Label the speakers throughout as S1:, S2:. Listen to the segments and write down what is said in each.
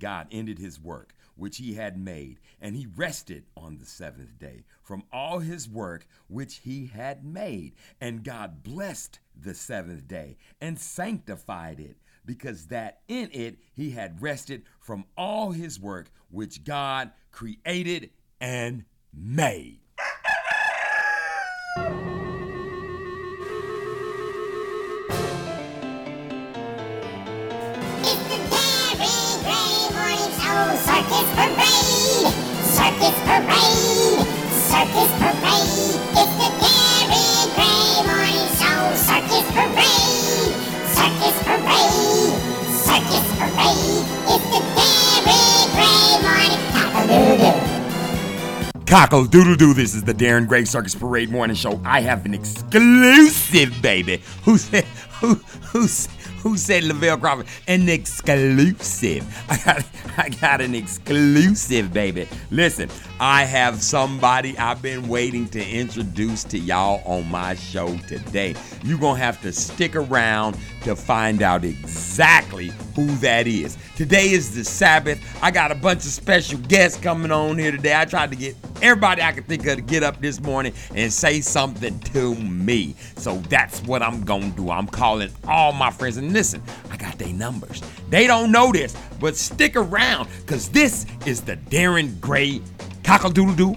S1: God ended his work which he had made, and he rested on the seventh day from all his work which he had made. And God blessed the seventh day and sanctified it, because that in it he had rested from all his work which God created and made. Cockle doodle doo. This is the Darren Gray Circus Parade Morning Show. I have an exclusive, baby. Who said? Who? Who's? Who said Lavell Crawford? An exclusive. I got, I got an exclusive, baby. Listen, I have somebody I've been waiting to introduce to y'all on my show today. You're going to have to stick around to find out exactly who that is. Today is the Sabbath. I got a bunch of special guests coming on here today. I tried to get everybody I could think of to get up this morning and say something to me. So that's what I'm going to do. I'm calling all my friends. And listen, I got their numbers. They don't know this, but stick around because this is the Darren Gray Cockle Doo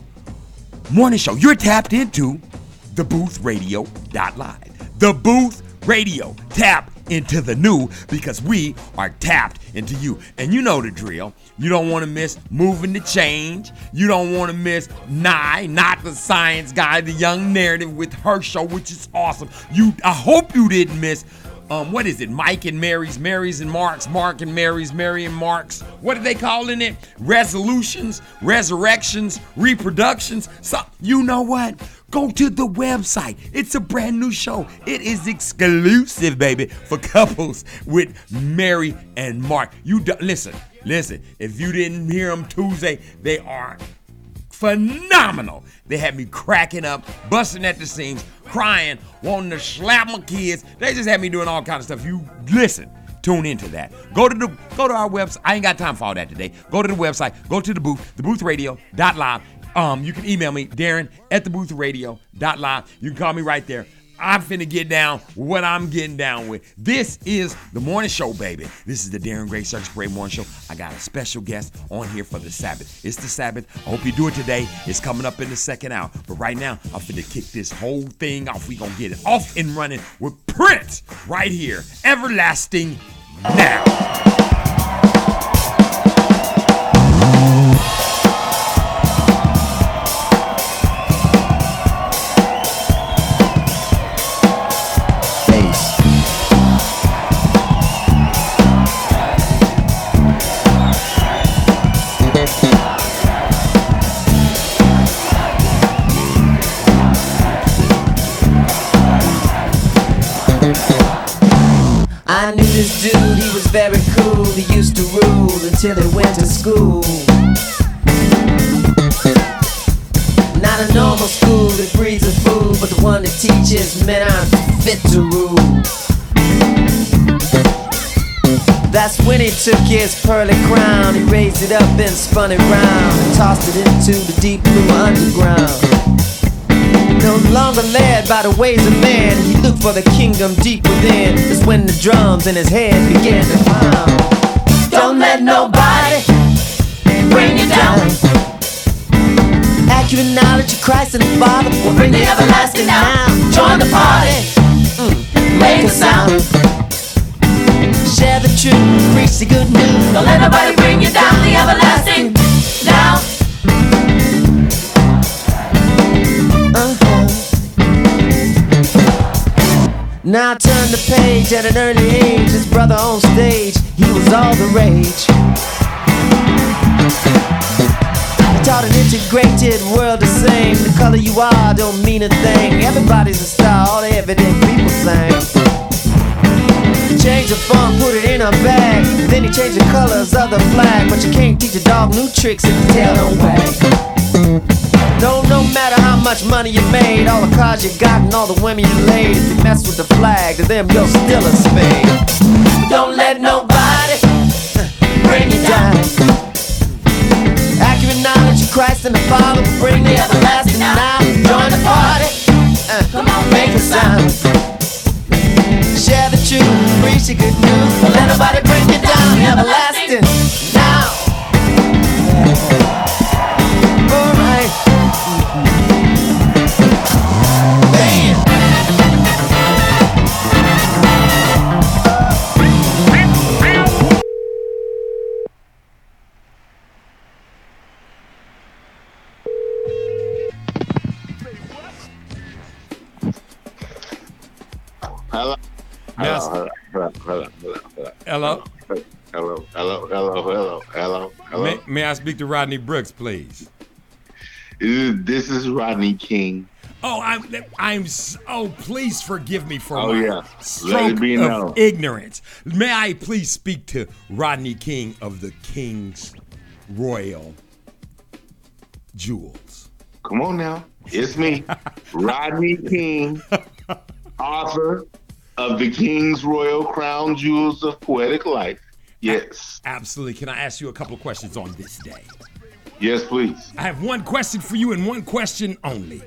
S1: morning show. You're tapped into the Booth Radio Live. The Booth Radio. Tap into the new because we are tapped into you. And you know the drill. You don't want to miss moving the change. You don't want to miss Nye, not the science guy, the young narrative with her show, which is awesome. You I hope you didn't miss um, what is it? Mike and Mary's, Mary's and Mark's, Mark and Mary's, Mary and Mark's. What are they calling it? Resolutions, resurrections, reproductions. So you know what? Go to the website. It's a brand new show. It is exclusive, baby, for couples with Mary and Mark. You listen, listen. If you didn't hear them Tuesday, they are phenomenal. They had me cracking up, busting at the seams, crying, wanting to slap my kids. They just had me doing all kind of stuff. You listen. Tune into that. Go to the go to our website. I ain't got time for all that today. Go to the website. Go to the booth, theboothradio.live. Um, you can email me, Darren at theboothradio.live. You can call me right there. I'm finna get down what I'm getting down with. This is the morning show, baby. This is the Darren Gray Circus Parade Morning Show. I got a special guest on here for the Sabbath. It's the Sabbath. I hope you do it today. It's coming up in the second hour. But right now, I'm finna kick this whole thing off. We gonna get it off and running with Prince right here. Everlasting now.
S2: Very cool. He used to rule until he went to school. Not a normal school that breeds a fool, but the one that teaches men aren't fit to rule. That's when he took his pearly crown. He raised it up and spun it round and tossed it into the deep blue underground. No longer led by the ways of man, he looked for the kingdom deep within. That's when the drums in his head began to pound. Don't let nobody bring you down. Accurate knowledge of Christ and the Father will bring the everlasting down. Join the party, mm, make a sound. Share the truth, preach the good news. Don't let nobody bring you down. The everlasting Now I turn the page at an early age. His brother on stage, he was all the rage. He taught an integrated world the same. The color you are don't mean a thing. Everybody's a star, all the everyday people sing. Change the font, put it in a bag. Then he changed the colors of the flag. But you can't teach a dog new tricks if the tail don't wag. Don't no matter how much money you made, all the cars you got and all the women you laid. If you mess with the flag, to them you're still a spade. Don't let nobody bring you down.
S3: Accurate knowledge of Christ and the Father will bring the everlasting now. Join the party. Uh, come on, make a sound. Share the truth, preach the good news. Don't let nobody bring you down. Everlasting.
S4: Hello. Hello. Hello. Hello. Hello.
S1: Hello.
S4: Hello.
S1: May, may I speak to Rodney Brooks, please?
S4: This is Rodney King.
S1: Oh, I'm I'm oh please forgive me for
S4: Oh,
S1: my
S4: yeah.
S1: Stroke of
S4: known.
S1: ignorance. May I please speak to Rodney King of the King's Royal Jewels?
S4: Come on now. It's me, Rodney King, author of The King's Royal Crown Jewels of Poetic Life. Yes.
S1: Absolutely. Can I ask you a couple questions on this day?
S4: Yes, please.
S1: I have one question for you and one question only.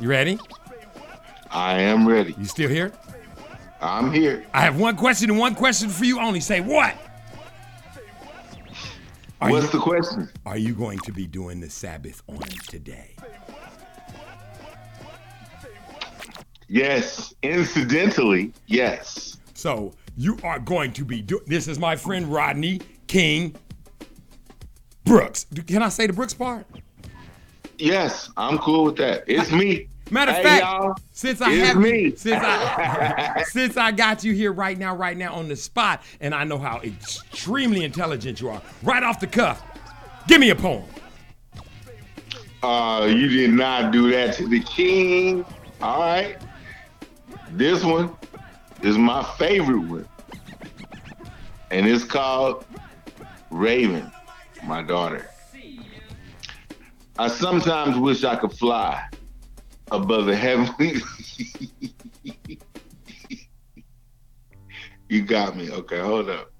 S1: You ready?
S4: I am ready.
S1: You still here?
S4: I'm here.
S1: I have one question and one question for you only. Say what? Are
S4: What's
S1: you,
S4: the question?
S1: are you going to be doing the Sabbath on today?
S4: Yes. Incidentally, yes.
S1: So you are going to be doing. This is my friend Rodney King Brooks. Can I say the Brooks part?
S4: Yes, I'm cool with that. It's me.
S1: Matter of
S4: Hey,
S1: fact,
S4: y'all,
S1: since I
S4: it's
S1: have
S4: me.
S1: you, since I since I got you here right now, right now on the spot, and I know how extremely intelligent you are, right off the cuff, give me a poem.
S4: Uh, you did not do that to the king. All right. This one is my favorite one. And it's called Raven, my daughter. I sometimes wish I could fly above the heavenly. you got me. Okay, hold up.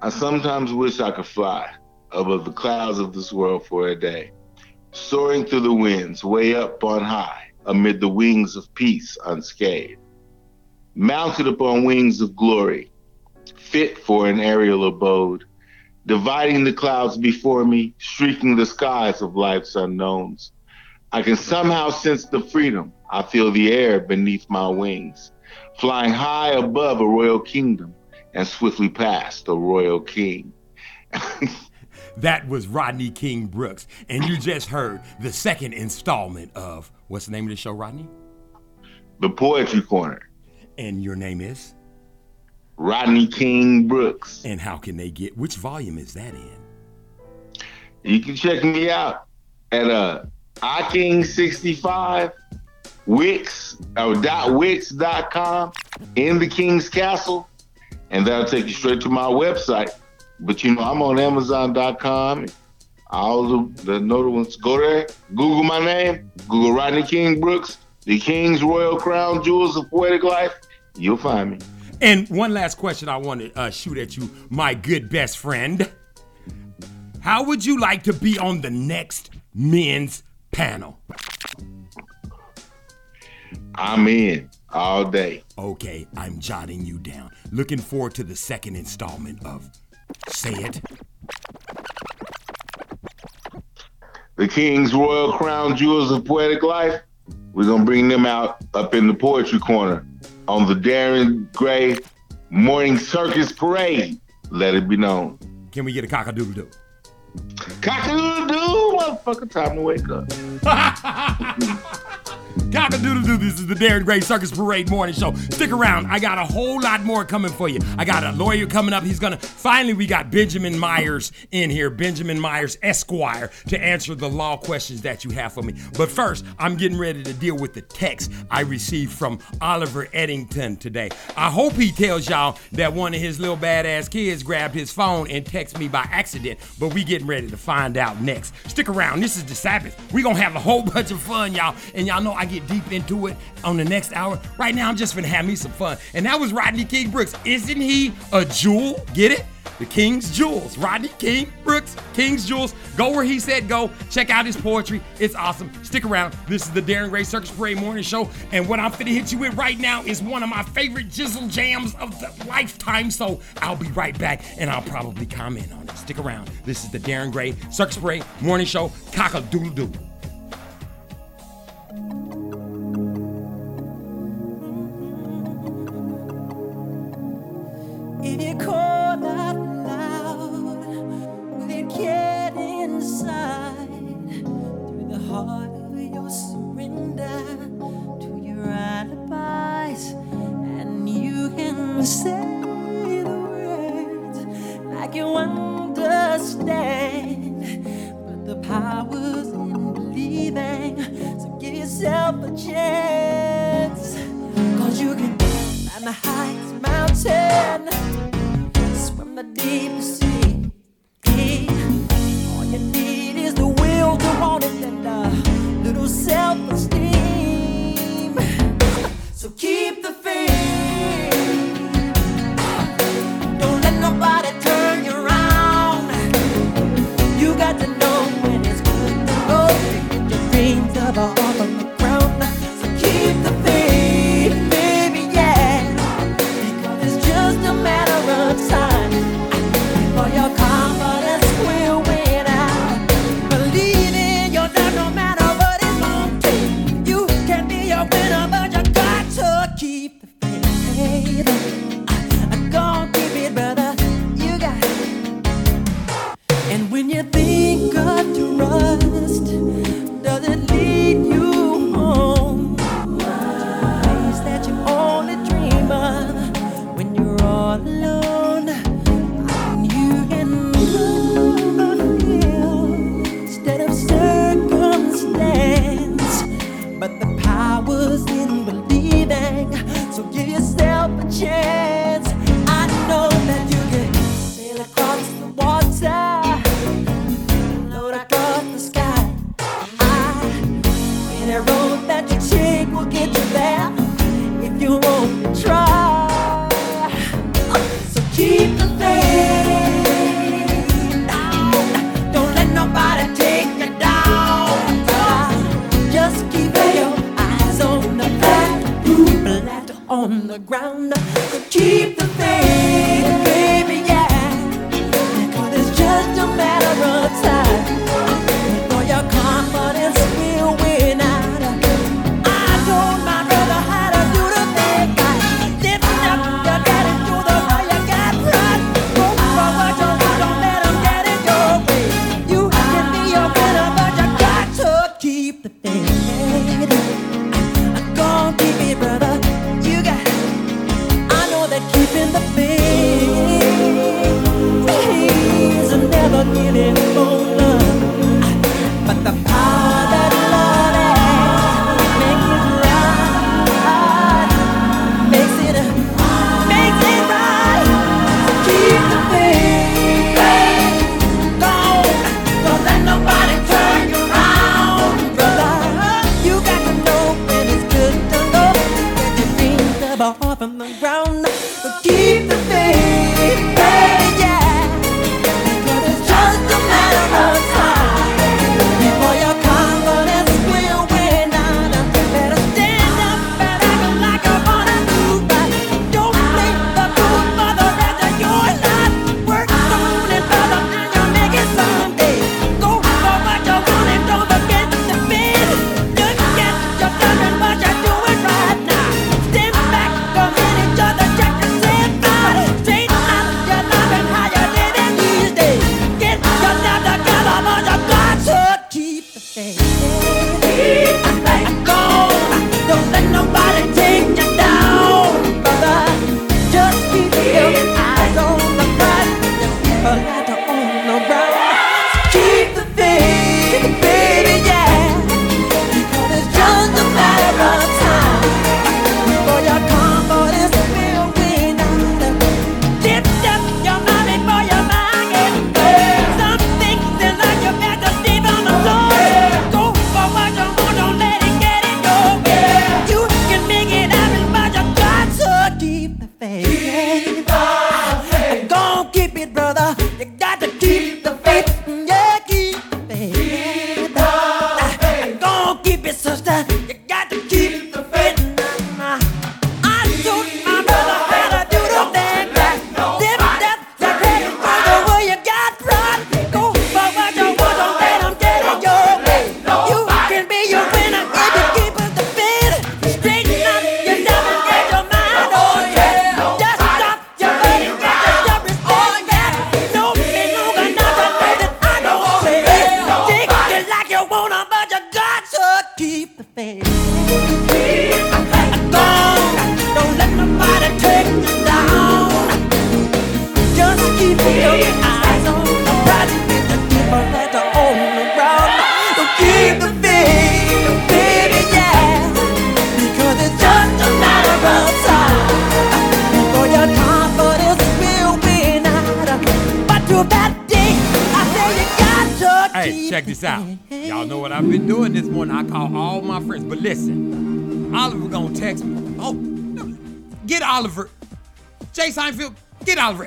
S4: I sometimes wish I could fly above the clouds of this world for a day, soaring through the winds way up on high amid the wings of peace unscathed, mounted upon wings of glory, fit for an aerial abode, dividing the clouds before me, streaking the skies of life's unknowns. I can somehow sense the freedom. I feel the air beneath my wings, flying high above a royal kingdom and swiftly past a royal king.
S1: That was Rodney King Brooks, and you just heard the second installment of what's the name of the show, Rodney?
S4: the Poetry Corner,
S1: And your name is?
S4: Rodney King Brooks.
S1: And how can they get? Which volume is that in?
S4: You can check me out at uh iking65 wix or dot wix.com in the King's Castle, and that'll take you straight to my website. But you know, I'm on Amazon.com. All the, the notable ones. Go there, Google my name, Google Rodney King Brooks, the King's Royal Crown Jewels of Poetic Life. You'll find me.
S1: And one last question I want to uh, shoot at you, my good best friend. How would you like to be on the next men's panel?
S4: I'm in all day.
S1: Okay, I'm jotting you down. Looking forward to the second installment of Say It.
S4: the King's Royal Crown Jewels of Poetic Life. We're gonna bring them out up in the poetry corner on the Darren Gray Morning Circus Parade. Let it be known.
S1: Can we get a cock-a-doodle doo?
S4: Cock-a-doodle-doo, motherfucker, time to wake up.
S1: Cock-a-doodle-doo, this is the Darren Gray Circus Parade Morning Show. Stick around, I got a whole lot more coming for you. I got a lawyer coming up. He's gonna, finally, we got Benjamin Myers in here, Benjamin Myers Esquire, to answer the law questions that you have for me. But first, I'm getting ready to deal with the text I received from Oliver Eddington today. I hope he tells y'all that one of his little badass kids grabbed his phone and texted me by accident, but we getting ready to find out next. Stick around, this is the Sabbath. we gonna have a whole bunch of fun, y'all. And y'all know I get deep into it on the next hour. Right now, I'm just gonna have me some fun. And that was Rodney King Brooks. Isn't he a jewel? Get it? The King's Jewels. Rodney King Brooks, King's Jewels. Go where he said go. Check out his poetry. It's awesome. Stick around. This is the Darren Gray Circus Parade Morning Show. And what I'm finna hit you with right now is one of my favorite jizzle jams of the lifetime. So I'll be right back and I'll probably comment on it. Stick around. This is the Darren Gray Circus Parade Morning Show. Cock a doodle doo.
S5: Say the words like you understand, the power's in believing. So give yourself a chance, cause you can climb the highest mountain swim the deep sea. All you need is the will to want it and a little self-esteem.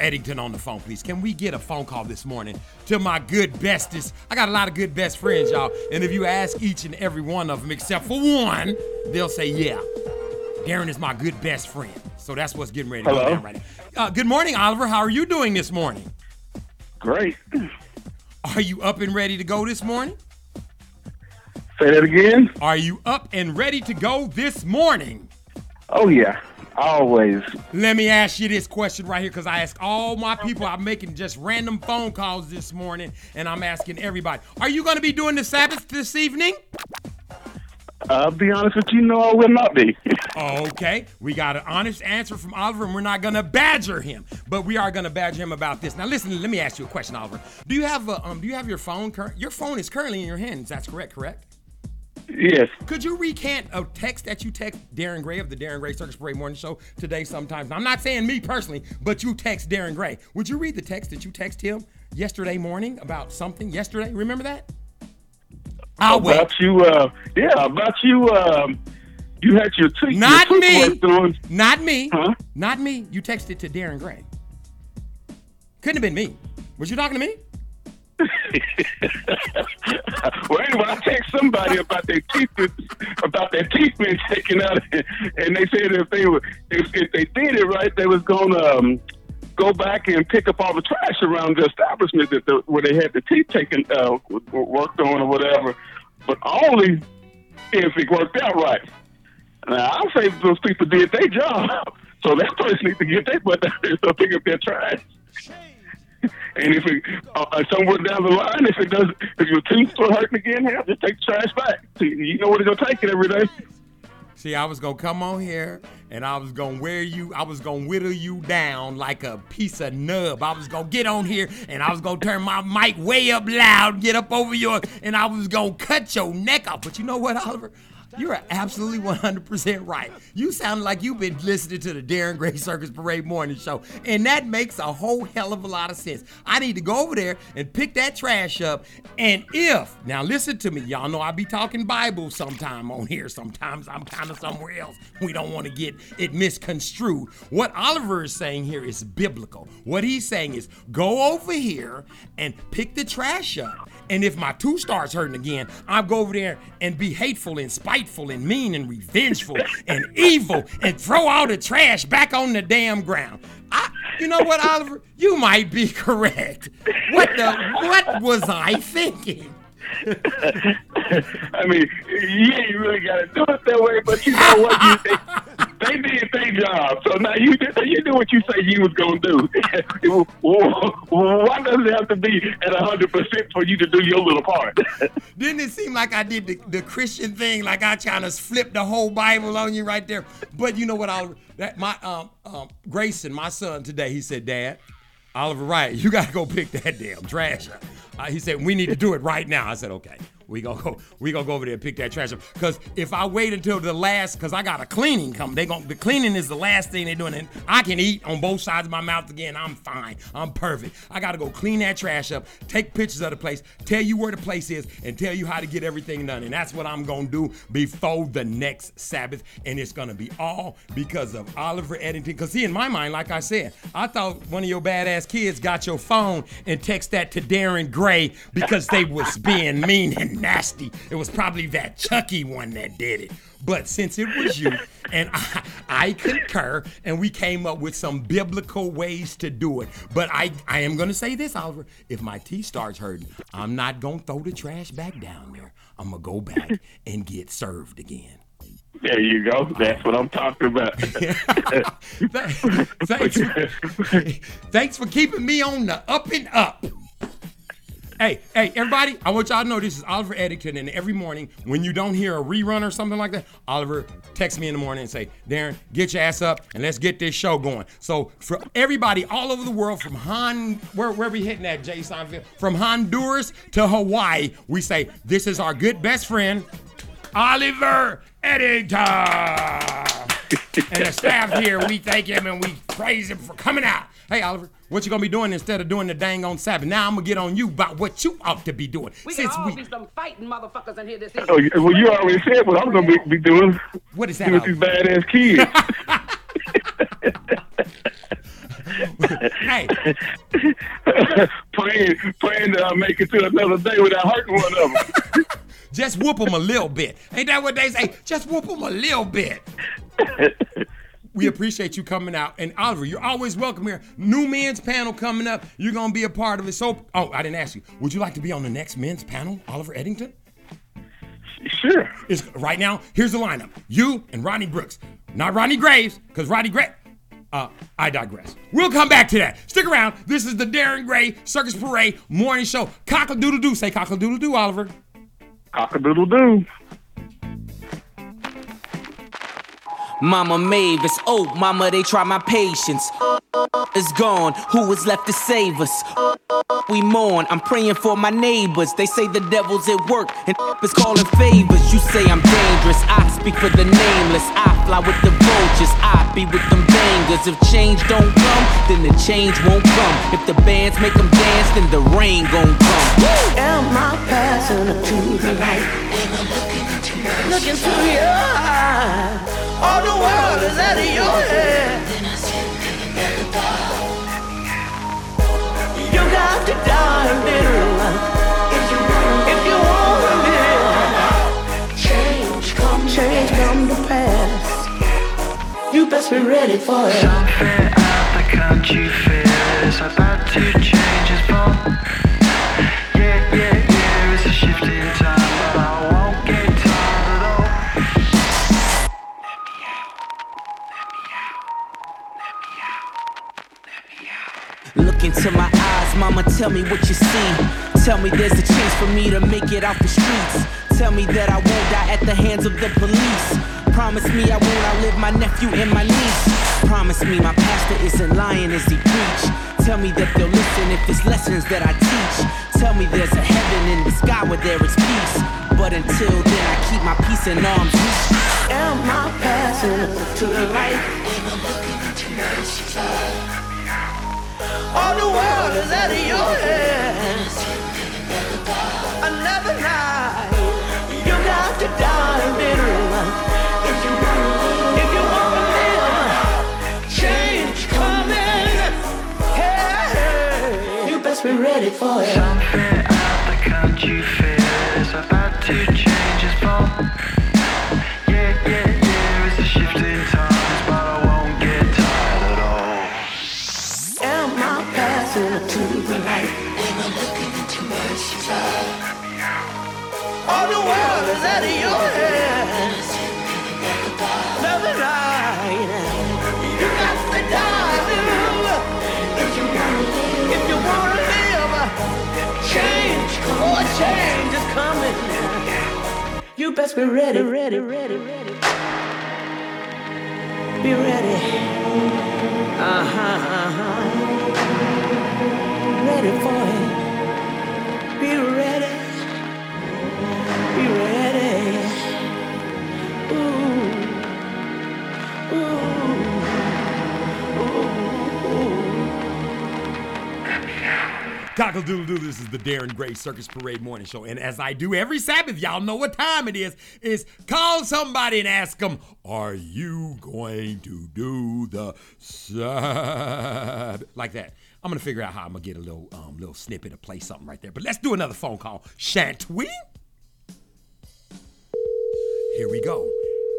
S1: Eddington on the phone, please. Can we get a phone call this morning to my good bestest? I got a lot of good best friends, y'all. And if you ask each and every one of them, except for one, they'll say, yeah, Darren is my good best friend. So that's what's getting ready to
S6: Hello.
S1: go down right now. Uh, good morning, Oliver. How are you doing this morning?
S6: Great.
S1: Are you up and ready to go this morning?
S6: Say that again.
S1: Are you up and ready to go this morning?
S6: Oh yeah, always.
S1: Let me ask you this question right here because I ask all my people. I'm making just random phone calls this morning and I'm asking everybody Are you going to be doing the Sabbath this evening?
S6: I'll be honest with you, no, I will not be.
S1: Okay, we got an honest answer from Oliver, and we're not gonna badger him, but we are gonna badger him about this. Now, listen, let me ask you a question, Oliver. Do you have a, um, do you have your phone? Cur- your phone is currently in your hands. That's correct, correct?
S6: Yes.
S1: Could you recant a text that you text Darren Gray of the Darren Gray Circus Parade Morning Show today? Sometimes Now, I'm not saying me personally, but you text Darren Gray. Would you read the text that you text him yesterday morning about something yesterday? Remember that? I'll wait.
S6: About you, uh, yeah, about you, um, you had your tweet.
S1: Not
S6: your
S1: me. Not me.
S6: Huh?
S1: Not me. You texted to Darren Gray. Couldn't have been me. Was you talking to me?
S6: well, anyway, I text somebody about their teeth, about their teeth being taken out, and they said if they were, if, if they did it right, they was gonna um, go back and pick up all the trash around the establishment that the, where they had the teeth taken, uh, worked on or whatever, but only if it worked out right. Now, I say those people did their job, so that person needs to get their butt down there to pick up their trash. And if it uh, uh, somewhere down the line, if it does, if your teeth start hurting again, hell, just take the trash back. You know where they're gonna take it every day.
S1: See, I was gonna come on here and I was gonna wear you, I was gonna whittle you down like a piece of nub. I was gonna get on here and I was gonna turn my mic way up loud, get up over yours, and I was gonna cut your neck off. But you know what, Oliver? You are absolutely 100% right. You sound like you've been listening to the Darren Gray Circus Parade Morning Show, and that makes a whole hell of a lot of sense. I need to go over there and pick that trash up, and if, now listen to me, y'all know I be talking Bible sometime on here. Sometimes I'm kind of somewhere else. We don't want to get it misconstrued. What Oliver is saying here is biblical. What he's saying is go over here and pick the trash up. And if my two starts hurting again, I'll go over there and be hateful and spiteful and mean and revengeful and evil and throw all the trash back on the damn ground. I, you know what, Oliver? You might be correct. What the? What was I thinking?
S6: I mean, you ain't really gotta do it that way, but you know what? You, they, they did their job, so now you did, you do what you say you was gonna do. Why does it have to be at hundred percent for you to do your little part?
S1: Didn't it seem like I did the, the Christian thing, like I trying to flip the whole Bible on you right there? But you know what, Oliver? That my um um Grayson, my son today, he said, Dad, Oliver Wright, you gotta go pick that damn trash up. Uh, he said, we need to do it right now. I said, okay. We gonna go. We gonna go over there and pick that trash up. Cause if I wait until the last, cause I got a cleaning coming. They gon' the cleaning is the last thing they're doing, and I can eat on both sides of my mouth again. I'm fine. I'm perfect. I gotta go clean that trash up, take pictures of the place, tell you where the place is, and tell you how to get everything done. And that's what I'm gonna do before the next Sabbath. And it's gonna be all because of Oliver Eddington. Cause see, in my mind, like I said, I thought one of your badass kids got your phone and text that to Darren Gray because they was being mean and nasty. It was probably that Chucky one that did it. But since it was you, and I, I concur, and we came up with some biblical ways to do it. But I, I am gonna say this, Oliver. If my teeth starts hurting, I'm not gonna throw the trash back down there. I'm gonna go back and get served again.
S6: there you go. That's what I'm talking about.
S1: thanks, thanks for keeping me on the up and up. Hey, hey, everybody, I want y'all to know this is Oliver Eddington, and every morning when you don't hear a rerun or something like that, Oliver texts me in the morning and say, Darren, get your ass up and let's get this show going. So for everybody all over the world, from Hon, where, where we hitting at, Jay Seinfeld, from Honduras to Hawaii, we say, this is our good best friend, Oliver Eddington. And the staff here, we thank him and we praise him for coming out. Hey, Oliver, what you gonna be doing instead of doing the dang on Sabbath? Now I'm gonna get on you about what you ought to be doing.
S7: We can
S1: Since
S7: all
S1: we,
S7: be some fighting motherfuckers in here this
S6: Oh,
S7: evening.
S6: you- well, you already said what I'm gonna be, be doing.
S1: what is that?
S6: Doing these badass kids.
S1: hey,
S6: praying, praying that I make it to another day without hurting one of them.
S1: just whoop them a little bit. Ain't that what they say? Just whoop them a little bit. We appreciate you coming out. And Oliver, you're always welcome here. New men's panel coming up. You're going to be a part of it. So, oh, I didn't ask you. Would you like to be on the next men's panel, Oliver Eddington?
S6: Sure.
S1: It's, right now, here's the lineup. You and Rodney Brooks. Not Rodney Graves, because Rodney Graves. Uh, I digress. We'll come back to that. Stick around. This is the Darren Gray Circus Parade morning show. Cock a doodle doo. Say cock a doodle doo, Oliver.
S6: Cock-a-doodle doo.
S8: Mama Mavis, oh mama, they try my patience. Is gone, who is left to save us? We mourn, I'm praying for my neighbors. They say the devil's at work and is calling favors. You say I'm dangerous, I speak for the nameless. I fly with the vultures, I be with them bangers. If change don't come, then the change won't come. If the bands make them dance, then the rain gon' come.
S9: Am I passing to the light? Look into your eyes. All the world is out of your head. You got to die bitter life. If you, if you want to live, change come, to pass. You best be ready for it.
S10: Something out the country is about to change its form.
S8: Tell me what you see. Tell me there's a chance for me to make it off the streets. Tell me that I won't die at the hands of the police. Promise me I won't outlive my nephew and my niece. Promise me my pastor isn't lying as he preach. Tell me that they'll listen if it's lessons that I teach. Tell me there's a heaven in the sky where there is peace. But until then, I keep my peace in arms.
S9: Am I passing to the light? All the world is out of your hands. Another night, you got to die in bitter you if you want to live, change coming. Hey, you best be ready for it.
S10: Something out the country fair about to change
S9: best be ready, ready, ready, ready. Be ready. Uh huh, uh huh. Ready for it. Be ready. Be ready.
S1: Cockle doodle doo. This is the Darren Gray Circus Parade Morning Show. And as I do every Sabbath, y'all know what time it is. Is call somebody and ask them, Are you going to do the Sabbath? Like that. I'm gonna figure out how I'm gonna get a little um little snippet to play something right there. But let's do another phone call. Shan't we? Here we go.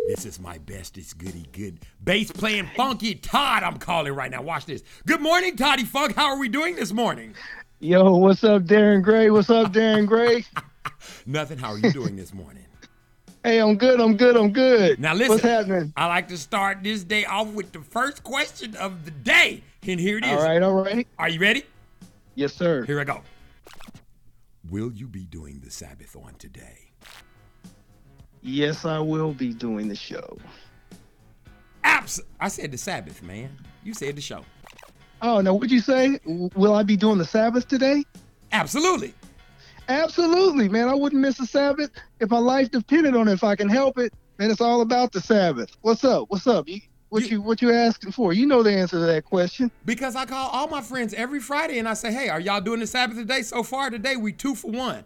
S1: This is my bestest goody good bass playing funky Todd. I'm calling right now. Watch this. Good morning, Todie Funk. How are we doing this morning?
S11: Yo, what's up, Darren Gray? What's up, Darren Gray?
S1: Nothing. How are you doing this morning?
S11: Hey, I'm good. I'm good. I'm good.
S1: Now listen.
S11: What's happening?
S1: I like to start this day off with the first question of the day. And here it is.
S11: All right, all right.
S1: Are you ready?
S11: Yes, sir.
S1: Here I go. Will you be doing the Sabbath on today?
S11: Yes, I will be doing the show.
S1: Abs- I said the Sabbath, man. You said the show.
S11: Oh, now what'd you say? Will I be doing the Sabbath today?
S1: Absolutely.
S11: Absolutely, man. I wouldn't miss a Sabbath if my life depended on it. If I can help it, man, it's all about the Sabbath. What's up? What's up? You, What you what you asking for? You know the answer to that question.
S1: Because I call all my friends every Friday and I say, hey, are y'all doing the Sabbath today? So far today, we two for one.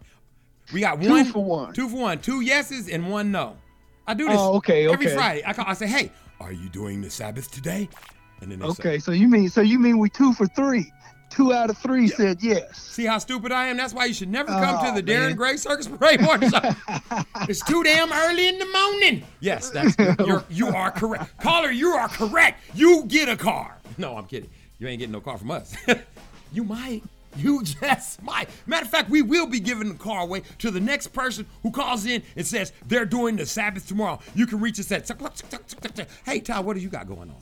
S1: We got
S11: Two
S1: one
S11: for one.
S1: Two for one. Two yeses and one no. I do this
S11: Oh, okay,
S1: every. Friday. I call I say, hey, are you doing the Sabbath today? And then they say,
S11: Okay, so you mean so you mean we two for three? Two out of three said yes.
S1: See how stupid I am? That's why you should never come to
S11: Oh,
S1: the Darren. Gray Circus Parade morning show. it's too damn early in the morning. Yes, that's you're, you are correct. Caller, you are correct. You get a car. No, I'm kidding. You ain't getting no car from us. you might. You just might. Matter of fact, we will be giving the car away to the next person who calls in and says they're doing the Sabbath tomorrow. You can reach us at. Hey, Ty, what do you got going on?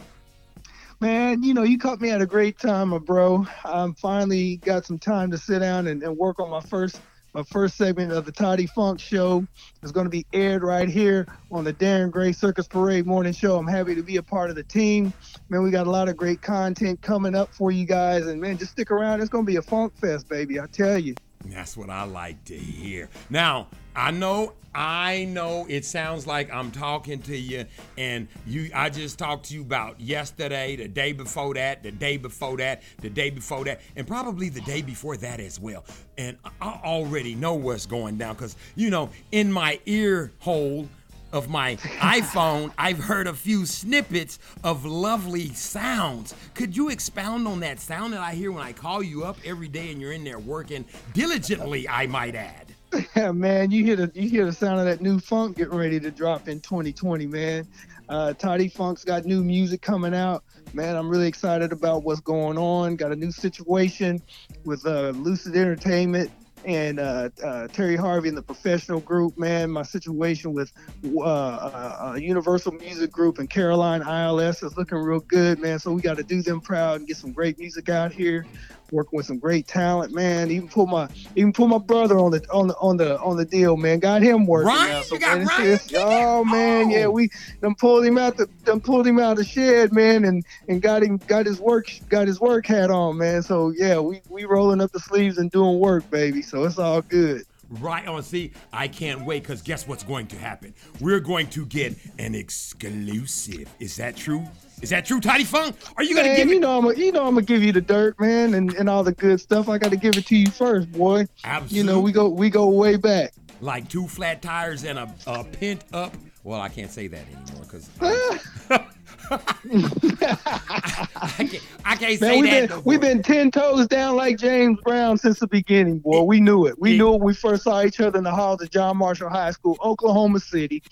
S11: Man, you know, you caught me at a great time, my bro. I'm finally got some time to sit down and, and work on my first my first segment of the Todie Funk Show. It's going to be aired right here on the Darren Gray Circus Parade Morning Show. I'm happy to be a part of the team. Man, we got a lot of great content coming up for you guys, and man, just stick around. It's going to be a funk fest, baby. I tell you.
S1: That's what I like to hear. Now, I know, I know it sounds like I'm talking to you and you I just talked to you about yesterday, the day before that, the day before that, the day before that, and probably the day before that as well. And I- already know what's going down cuz you know, in my ear hole of my iPhone, I've heard a few snippets of lovely sounds. Could you expound on that sound that I hear when I call you up every day and you're in there working diligently, I might add?
S11: Yeah, man, you hear the you hear the sound of that new funk getting ready to drop in 2020, man. Uh, Todie Funk's got new music coming out, man. I'm really excited about what's going on. Got a new situation with uh, Lucid Entertainment and uh, uh, Terry Harvey and the Professional Group, man. My situation with uh, uh, uh, Universal Music Group and Caroline ILS is looking real good, man. So we got to do them proud and get some great music out here. Working with some great talent, man. Even put my even put my brother on the on the on the on the deal, man. Got him working.
S1: Ryan?
S11: now. So,
S1: You got
S11: man,
S1: Ryan?
S11: it's- Oh man, yeah, oh. we done pulled him out the done pulled him out of the shed, man, and and got him got his work got his work hat on, man. So yeah, we we rolling up the sleeves and doing work, baby. So it's all good.
S1: Right on. Oh, see, I can't wait because guess what's going to happen? We're going to get an exclusive. Is that true? Is that true, Todie Funk? Are you gonna
S11: Man,
S1: give
S11: you know I'm gonna you know I'm gonna give you the dirt, man, and, and all the good stuff. I got to give it to you first, boy.
S1: Absolutely.
S11: You know we go we go way back.
S1: like two flat tires and a, a pent up. Well, I can't say that anymore because I can't, I can't say
S11: we've
S1: that.
S11: been
S1: no
S11: we've been ten toes down like James Brown since the beginning, boy. We knew it. We
S1: It-
S11: knew it. when We first saw each other in the halls of John Marshall High School, Oklahoma City.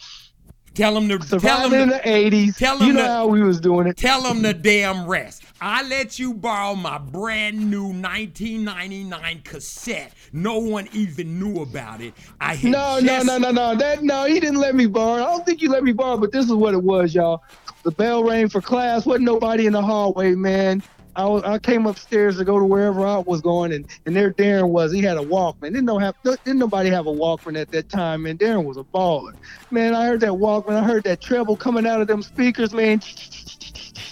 S1: Tell them to tell
S11: Surviving in
S1: them
S11: the '80s.
S1: tell
S11: you know
S1: to-
S11: how we was doing it.
S1: Tell them the damn rest. I let you borrow my brand new 1999 cassette. No one even knew about it. I had
S11: No,
S1: just,
S11: no, no, no, no. That no, he didn't let me borrow. I don't think you let me borrow, but this is what it was, y'all. The bell rang for class. Wasn't nobody in the hallway, man. I, was, I came upstairs to go to wherever I was going, and, and there Darren was. He had a Walkman. Didn't know have didn't nobody have a Walkman at that time, man. Darren was a baller, man. I heard that Walkman. I heard that treble coming out of them speakers, man.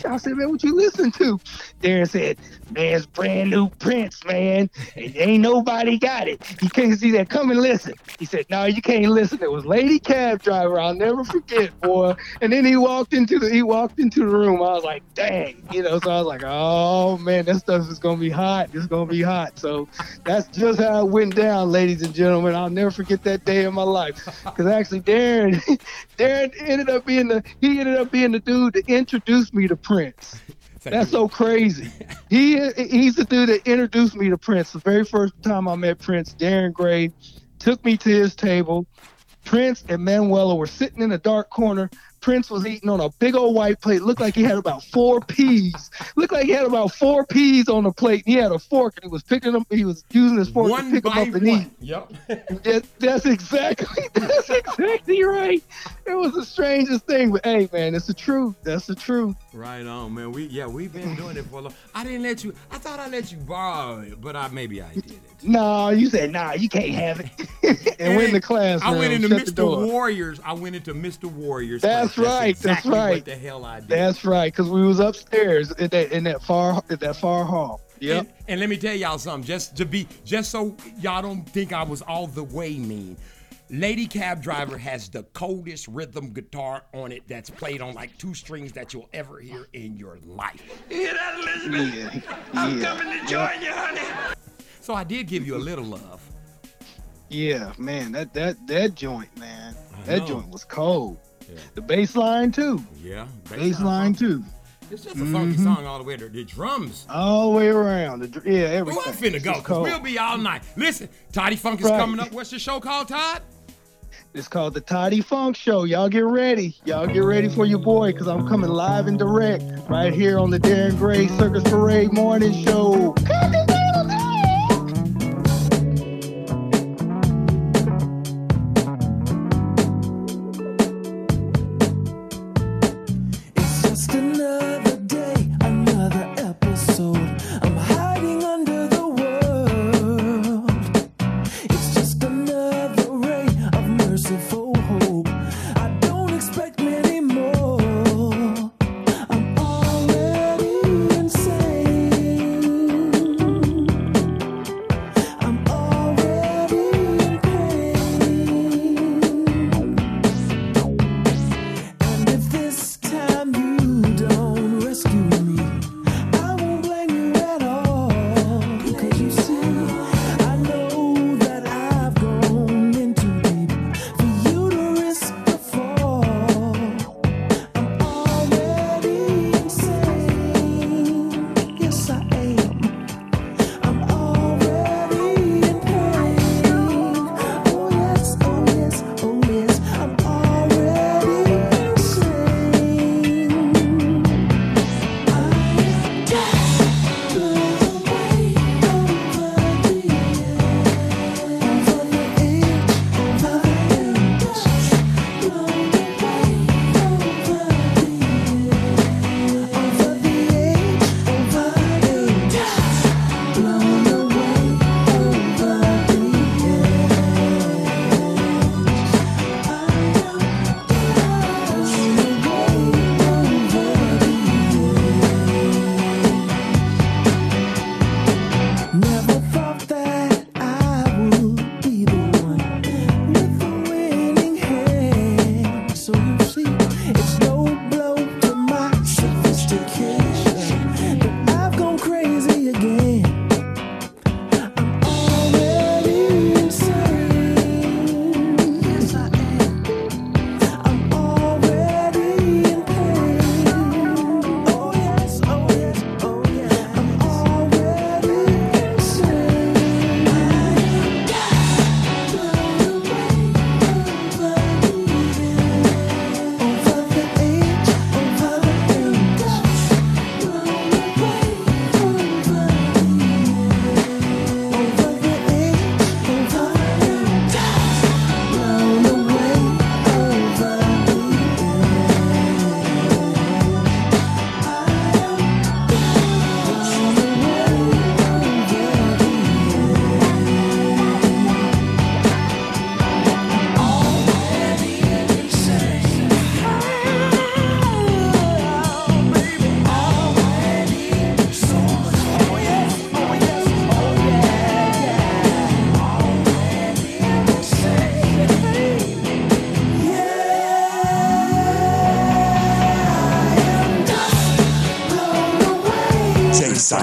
S11: I said, man, what you listen to? Darren said, man, it's brand new Prince, man. And ain't nobody got it. You can't see that. Come and listen. He said, no, you can't listen. It was Lady Cab Driver. I'll never forget, boy. And then he walked into the he walked into the room. I was like, dang, you know. So I was like, oh man, that stuff is gonna be hot. It's gonna be hot. So that's just how it went down, ladies and gentlemen. I'll never forget that day in my life. Because actually, Darren, Darren ended up being the he ended up being the dude that introduced me to Prince. That's so crazy. He he's the dude that introduced me to Prince. The very first time I met Prince, Darren Gray took me to his table. Prince and Manuela were sitting in a dark corner. Prince was eating on a big old white plate. Looked like he had about four peas. Looked like he had about four peas on the plate. He had a fork and he was picking them. He was using his fork
S1: One
S11: to pick them up and eat.
S1: Yep.
S11: That, that's exactly that's exactly right. It was the strangest thing, but hey, man, it's the truth. That's the truth.
S1: Right on, man. We yeah, we've been doing it for a long. I didn't let you. I thought I let you borrow it, but I maybe I did it.
S11: No, you said nah, you can't have it. and went in the classroom.
S1: I went into Mr. Warriors. I went into Mr. Warriors.
S11: That's
S1: class.
S11: right, that's
S1: exactly
S11: right.
S1: What the hell I did.
S11: That's right, because we was upstairs in that in that far in that far hall. Yep.
S1: And, and let me tell y'all something, just to be, just so y'all don't think I was all the way mean. Lady Cab Driver has the coldest rhythm guitar on it that's played on like two strings that you'll ever hear in your life.
S12: Yeah, yeah. I'm coming to join
S1: you, honey. So I did give you a little love.
S12: Yeah, man, that that that joint, man,
S1: I
S12: that
S1: know.
S12: joint was cold.
S1: Yeah.
S12: The bass line too.
S1: Yeah,
S12: Bass line too.
S1: It's just a funky
S12: Mhm.
S1: song all the way to the drums.
S12: All the way around. The, dr- yeah,
S1: Well,
S12: everything.
S1: I'm finna
S12: It's
S1: go, because we'll be all night. Listen, Todie Funk is
S12: Right.
S1: coming up. What's your show called, Todd?
S12: It's called the Todie Funk Show. Y'all get ready. Y'all get ready for your boy, cause I'm coming live and direct right here on the Darren Gray Circus Parade Morning Show.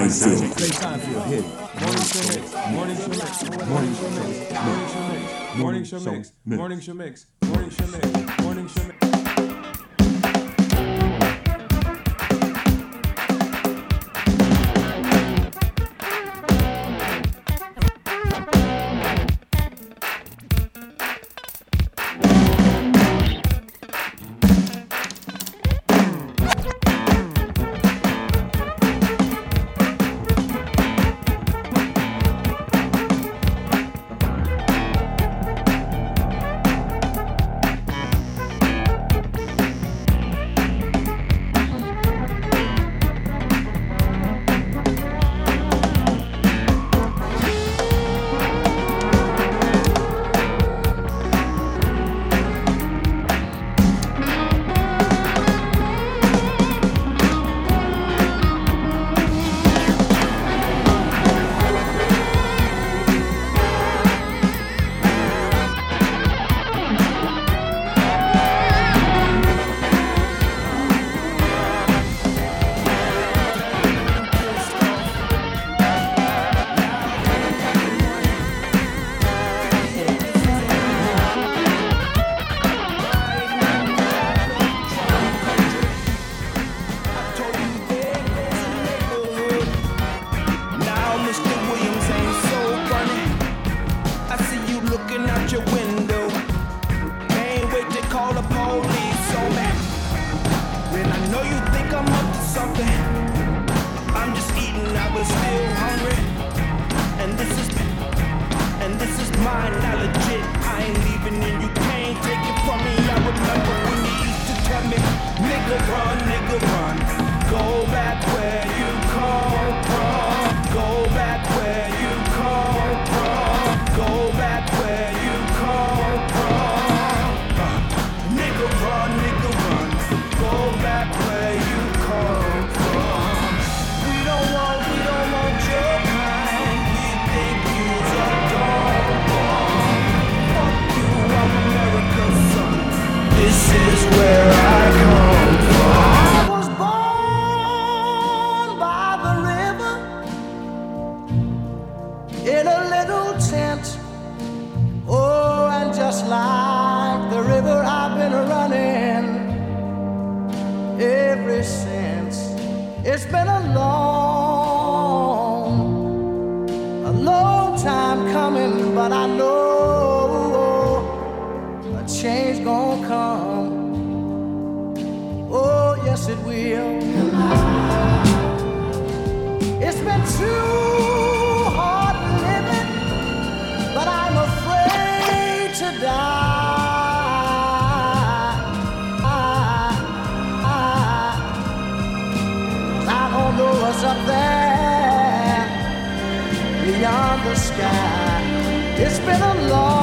S13: Seinfeld.
S14: Jay Seinfeld, hit it. Morning show mix. Morning show. Morning show. Morning show. Morning show. Morning show mix.
S15: Come.
S3: Oh, yes, it will. It's been too hard living, but I'm afraid to die. I don't know what's up there beyond the sky. It's been a long,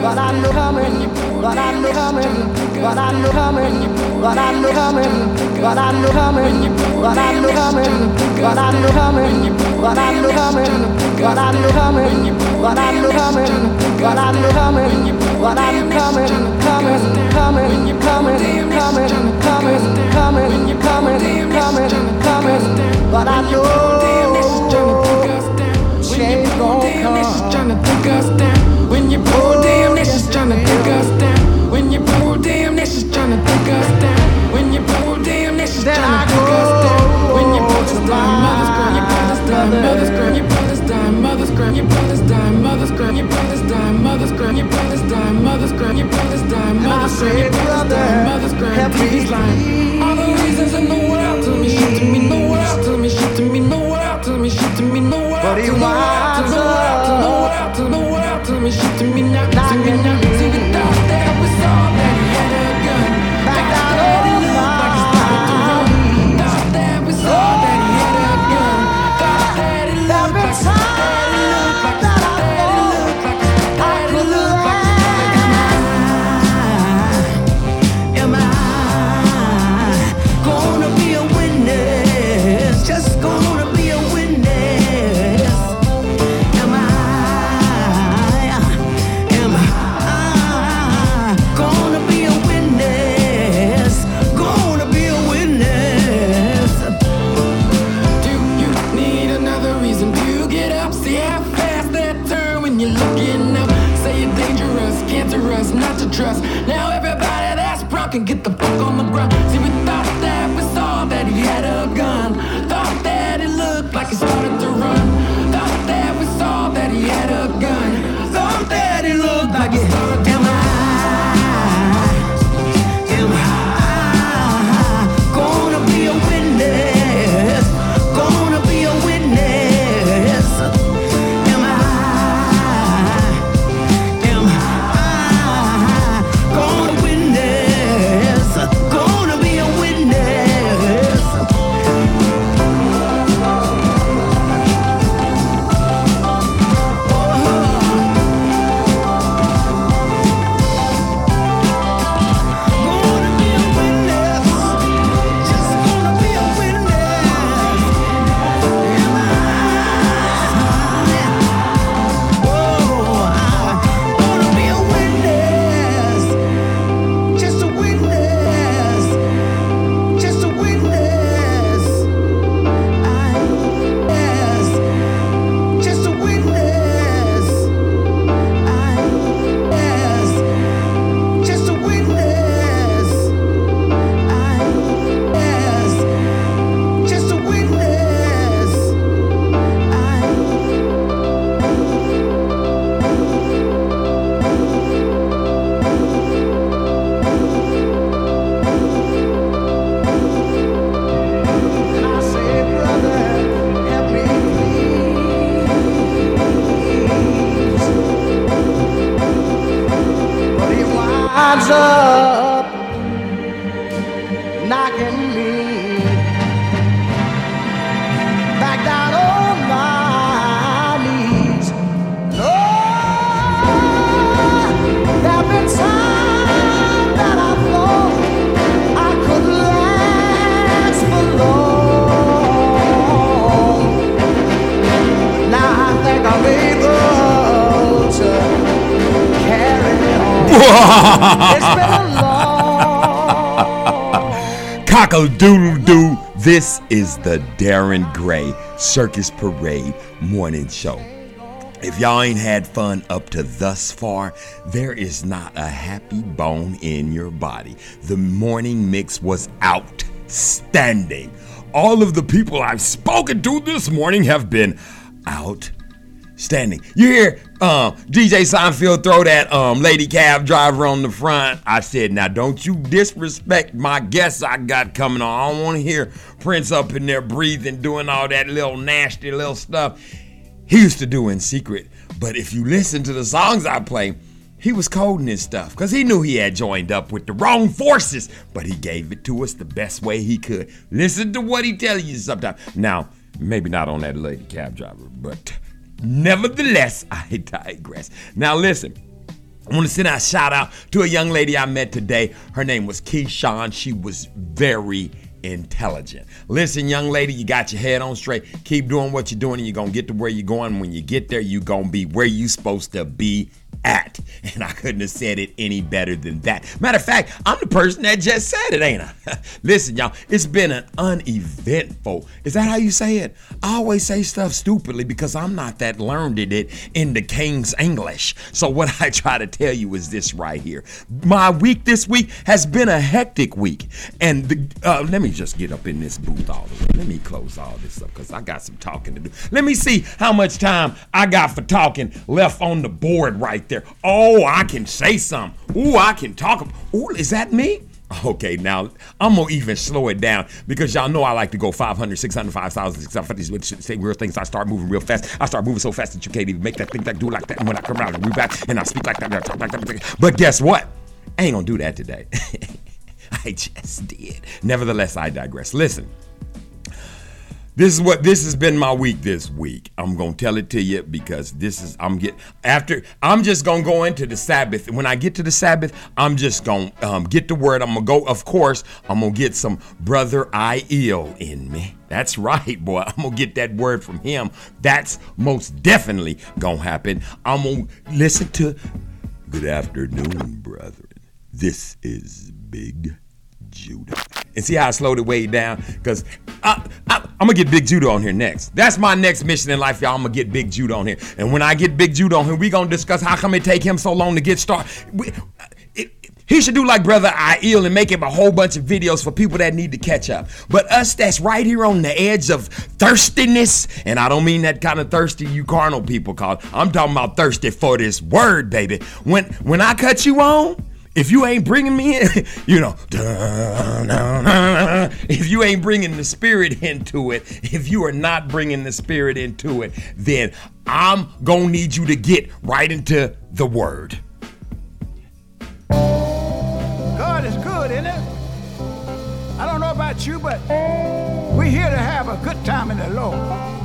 S3: but I know coming, but I know coming, but I know coming, but I know coming, but I know coming, but I know coming, but I know coming, but I know coming, but I know coming, but I know coming, but I know coming, but I know coming, coming, coming, you coming, coming, coming, coming, you coming, coming, coming, but I know change gon' come.
S7: When you pull damn, that's just tryna take us down. When you pull damn, that's just tryna take us down. When you pull damn, that's just tryna take us down. When you pull us down, mother's girl, you pull us down, mother's girl, you pull us down, mother's girl, you pull us down, mother's girl, you pull us down, mother's girl, you pull us down, mother's girl, you pull us down, mother's girl, you pull us down, mother's and please line. All the reasons in the world to me, shit to me, no world to me, shit to me, no world to me, shit to me, no world to me, no world to
S3: winds
S7: me, shit to me now, to me now.
S15: Oh,
S1: Cockle doodle doo. This is the Darren Gray Circus Parade Morning Show. If y'all ain't had fun up to thus far, there is not a happy bone in your body. The morning mix was outstanding. All of the people I've spoken to this morning have been outstanding. You hear um, DJ Seinfeld throw that um, lady cab driver on the front? I said, now don't you disrespect my guests I got coming on. I don't want to hear Prince up in there breathing, doing all that little nasty little stuff he used to do in secret. But if you listen to the songs I play, he was coding his stuff because he knew he had joined up with the wrong forces, but he gave it to us the best way he could. Listen to what he tells you sometimes. Now, maybe not on that lady cab driver, but nevertheless, I digress. Now, listen. I want to send a shout out to a young lady I met today. Her name was Keyshawn. She was very intelligent. Listen, young lady, you got your head on straight. Keep doing what you're doing, and you're gonna get to where you're going. When you get there, you're gonna be where you're supposed to be at. And I couldn't have said it any better than that. Matter of fact, I'm the person that just said it, ain't I? Listen, y'all, it's been an uneventful. Is that how you say it? I always say stuff stupidly because I'm not that learned in it in the King's English. So what I try to tell you is this right here. My week this week has been a hectic week. And the, uh, let me just get up in this booth all the way. Let me close all this up because I got some talking to do. Let me see how much time I got for talking left on the board right there. Oh, I can say something. Ooh, I can talk. Ooh, is that me? Okay, now I'm gonna even slow it down because y'all know I like to go 500, 600, 5,000, 650, say real things. I start moving real fast. I start moving so fast that you can't even make that thing that do like that. And when I come around and move back and I speak like that, and I talk like that. But guess what? I ain't gonna do that today. I just did. Nevertheless, I digress. Listen. This is what this has been my week this week. I'm gonna tell it to you because this is I'm get after I'm just gonna go into the Sabbath. When I get to the Sabbath, I'm just gonna um, get the word. I'm gonna go. Of course, I'm gonna get some brother Aiel in me. That's right, boy. I'm gonna get that word from him. That's most definitely gonna happen. I'm gonna listen to. Good afternoon, brethren. This is Big Judah. And see how I slowed it way down? Because I, I'm going to get Big Judah on here next. That's my next mission in life, y'all. I'm going to get Big Judah on here. And when I get Big Judah on here, we going to discuss how come it take him so long to get started. We, he should do like Brother Aiel and make him a whole bunch of videos for people that need to catch up. But us that's right here on the edge of thirstiness, and I don't mean that kind of thirsty you carnal people call. I'm talking about thirsty for this word, baby. When when I cut you on, if you ain't bringing me in, you know, if you ain't bringing the spirit into it, if you are not bringing the spirit into it, then I'm gonna need you to get right into the word.
S16: God is good, isn't it? I don't know about you, but we're here to have a good time in the Lord.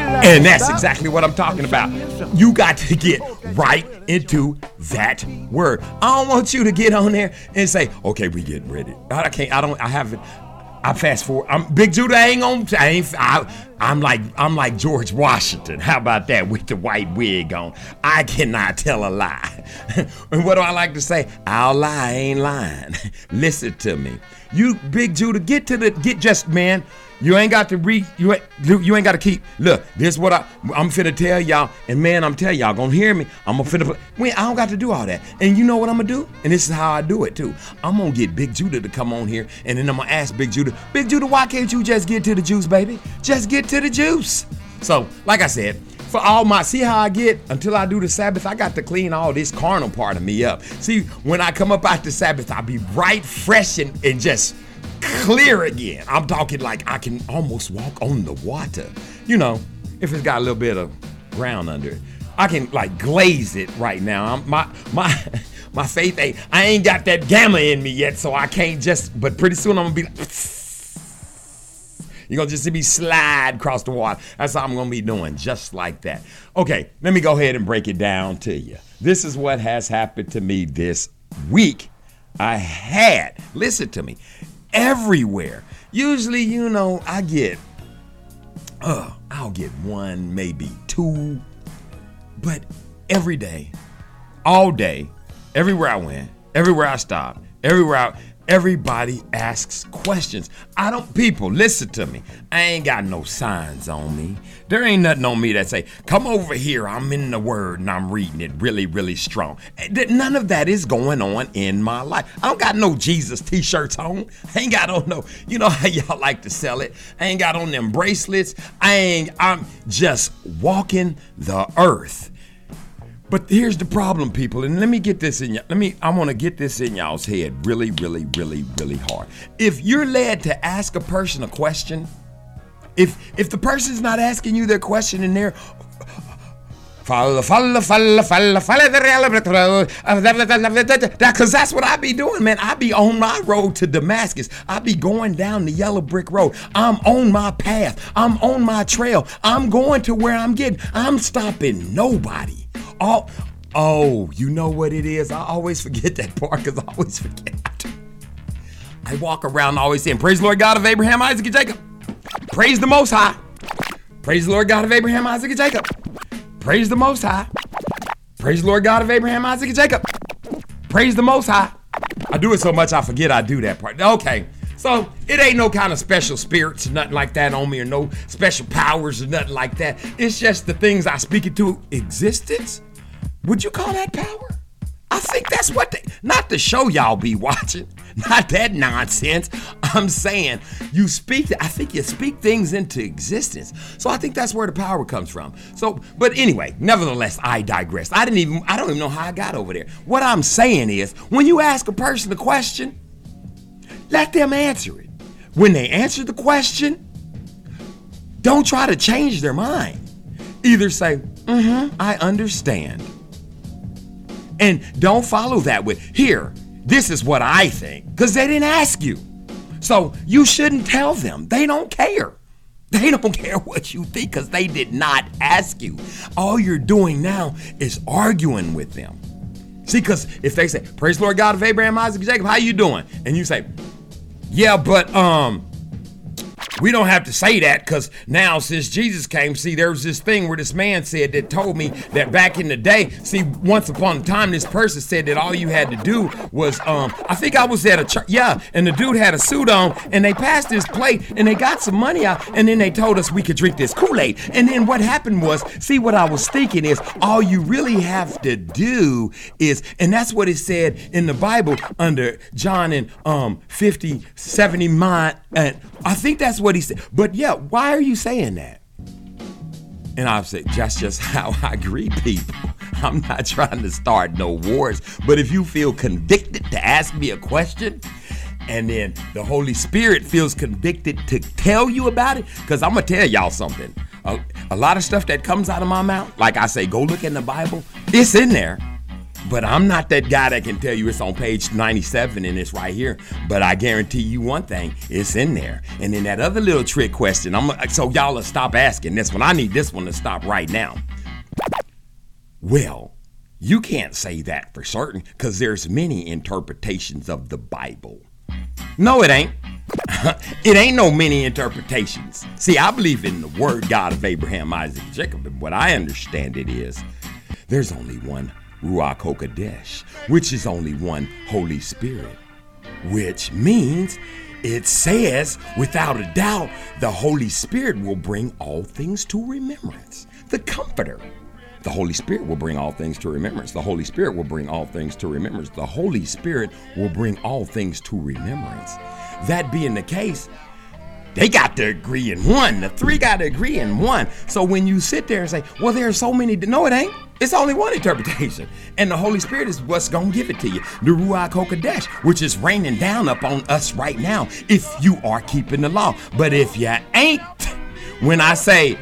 S1: And that's exactly what I'm talking about.
S16: you
S1: got to get right into that word. I don't want you to get on there and say, "Okay, we getting ready." I can't. I don't. I haven't. I fast forward. I'm Big Judah. I ain't gonna. I ain't. I, I'm like. I'm like George Washington. How about that with the white wig on? I cannot tell a lie. and what do I like to say? I'll lie. Ain't lying. Listen to me. You Big Judah. Get to the. Get just man. You ain't got to re you ain't you ain't got to keep look. This what I I'm finna tell y'all, and man, I'm telling y'all gonna hear me. I'm gonna finna. We I don't got to do all that, and you know what I'm gonna do, and this is how I do it too. I'm gonna get Big Judah to come on here, and then I'm gonna ask Big Judah, Big Judah, why can't you just get to the juice, baby? Just get to the juice. So, like I said, for all my see how I get until I do the Sabbath, I got to clean all this carnal part of me up. See, when I come up out the Sabbath, I'll be right fresh and, and just clear again. I'm talking like I can almost walk on the water. You know, if it's got a little bit of ground under it. I can like glaze it right now. I'm, my my my faith ain't I ain't got that gamma in me yet, so I can't just but pretty soon I'm gonna be like you're gonna just see me slide across the water. That's how I'm gonna be doing, just like that. Okay, let me go ahead and break it down to you. This is what has happened to me this week. I had, listen to me, everywhere. Usually, you know, I get, uh, I'll get one, maybe two, but every day, all day, everywhere I went, everywhere I stopped, everywhere I, Everybody asks questions. I don't, people, listen to me. I ain't got no signs on me. There ain't nothing on me that say, come over here, I'm in the word and I'm reading it really, really strong. Eh, none of that is going on in my life. I don't got no Jesus t shirts on. I ain't got on no, you know how y'all like to sell it. I ain't got on them bracelets. I ain't, I'm just walking the earth. But here's the problem, people, and let me get this in y- let me I want to get this in y'all's head really, really, really, really hard. If you're led to ask a person a question, if if the person's not asking you their question and they're follow, because that's what I be doing, man. I be on my road to Damascus. I be going down the yellow brick road. I'm on my path. I'm on my trail. I'm going to where I'm getting. I'm stopping nobody. All, oh, you know what it is? I always forget that part because I always forget. I walk around always saying, Praise the Lord God of Abraham, Isaac, and Jacob. Praise the Most High. Praise the Lord God of Abraham, Isaac, and Jacob. Praise the Most High. Praise the Lord God of Abraham, Isaac, and Jacob. Praise the Most High. I do it so much I forget I do that part. Okay. So it ain't no kind of special spirits or nothing like that on me or no special powers or nothing like that. It's just the things I speak into existence. Would you call that power? I think that's what they, not the show y'all be watching, not that nonsense. I'm saying you speak, I think you speak things into existence. So I think that's where the power comes from. So, but anyway, nevertheless, I digress. I didn't even, I don't even know how I got over there. What I'm saying is when you ask a person a question, let them answer it. When they answer the question, don't try to change their mind. Either say, mm hmm, I understand. And don't follow that with, here, this is what I think, because they didn't ask you. So you shouldn't tell them. They don't care. They don't care what you think because they did not ask you. All you're doing now is arguing with them. See, because if they say, Praise the Lord God of Abraham, Isaac, Jacob, how you doing? And you say, Yeah, but um, we don't have to say that because now since Jesus came, see, there was this thing where this man said that told me that back in the day, see, once upon a time, this person said that all you had to do was, um, I think I was at a church, yeah, and the dude had a suit on, and they passed this plate, and they got some money out, and then they told us we could drink this Kool-Aid. And then what happened was, see, what I was thinking is, all you really have to do is, and that's what it said in the Bible under John and um 50, 70 mile, and I think that's what he said. But yeah, why are you saying that? And I'll say, that's just how I greet people. I'm not trying to start no wars. But if you feel convicted to ask me a question, and then the Holy Spirit feels convicted to tell you about it, because I'm going to tell y'all something. A, a lot of stuff that comes out of my mouth, like I say, go look in the Bible, it's in there. But I'm not that guy that can tell you it's on page 97 and it's right here. But I guarantee you one thing, it's in there. And then that other little trick question, I'm so y'all will stop asking this one. I need this one to stop right now. Well, you can't say that for certain because there's many interpretations of the Bible. No, it ain't. it ain't no many interpretations. See, I believe in the word God of Abraham, Isaac, Jacob, and what I understand it is there's only one Ruach HaKodesh, which is only one Holy Spirit, which means it says, without a doubt, the Holy Spirit will bring all things to remembrance. The Comforter. The Holy Spirit will bring all things to remembrance. The Holy Spirit will bring all things to remembrance. The Holy Spirit will bring all things to remembrance. That being the case, they got to agree in one. The three got to agree in one. So when you sit there and say, well, there are so many, no, it ain't. It's only one interpretation. And the Holy Spirit is what's going to give it to you. The Ruach HaKodesh, which is raining down upon us right now if you are keeping the law. But if you ain't, when I say,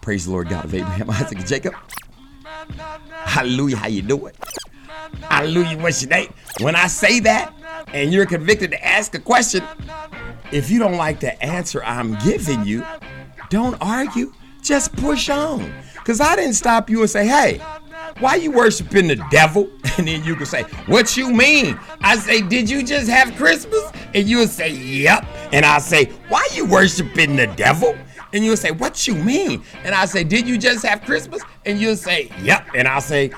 S1: praise the Lord God of Abraham, Isaac, and Jacob, hallelujah, how you doing? Hallelujah, what's your name? When I say that and you're convicted to ask a question, if you don't like the answer I'm giving you, don't argue. Just push on. Because I didn't stop you and say, hey, why you worshiping the devil? And then you can say, what you mean? I say, did you just have Christmas? And you would say, yep. And I say, why you worshiping the devil? And you'll say, what you mean? And I say, did you just have Christmas? And you'll say, yep. And I'll say,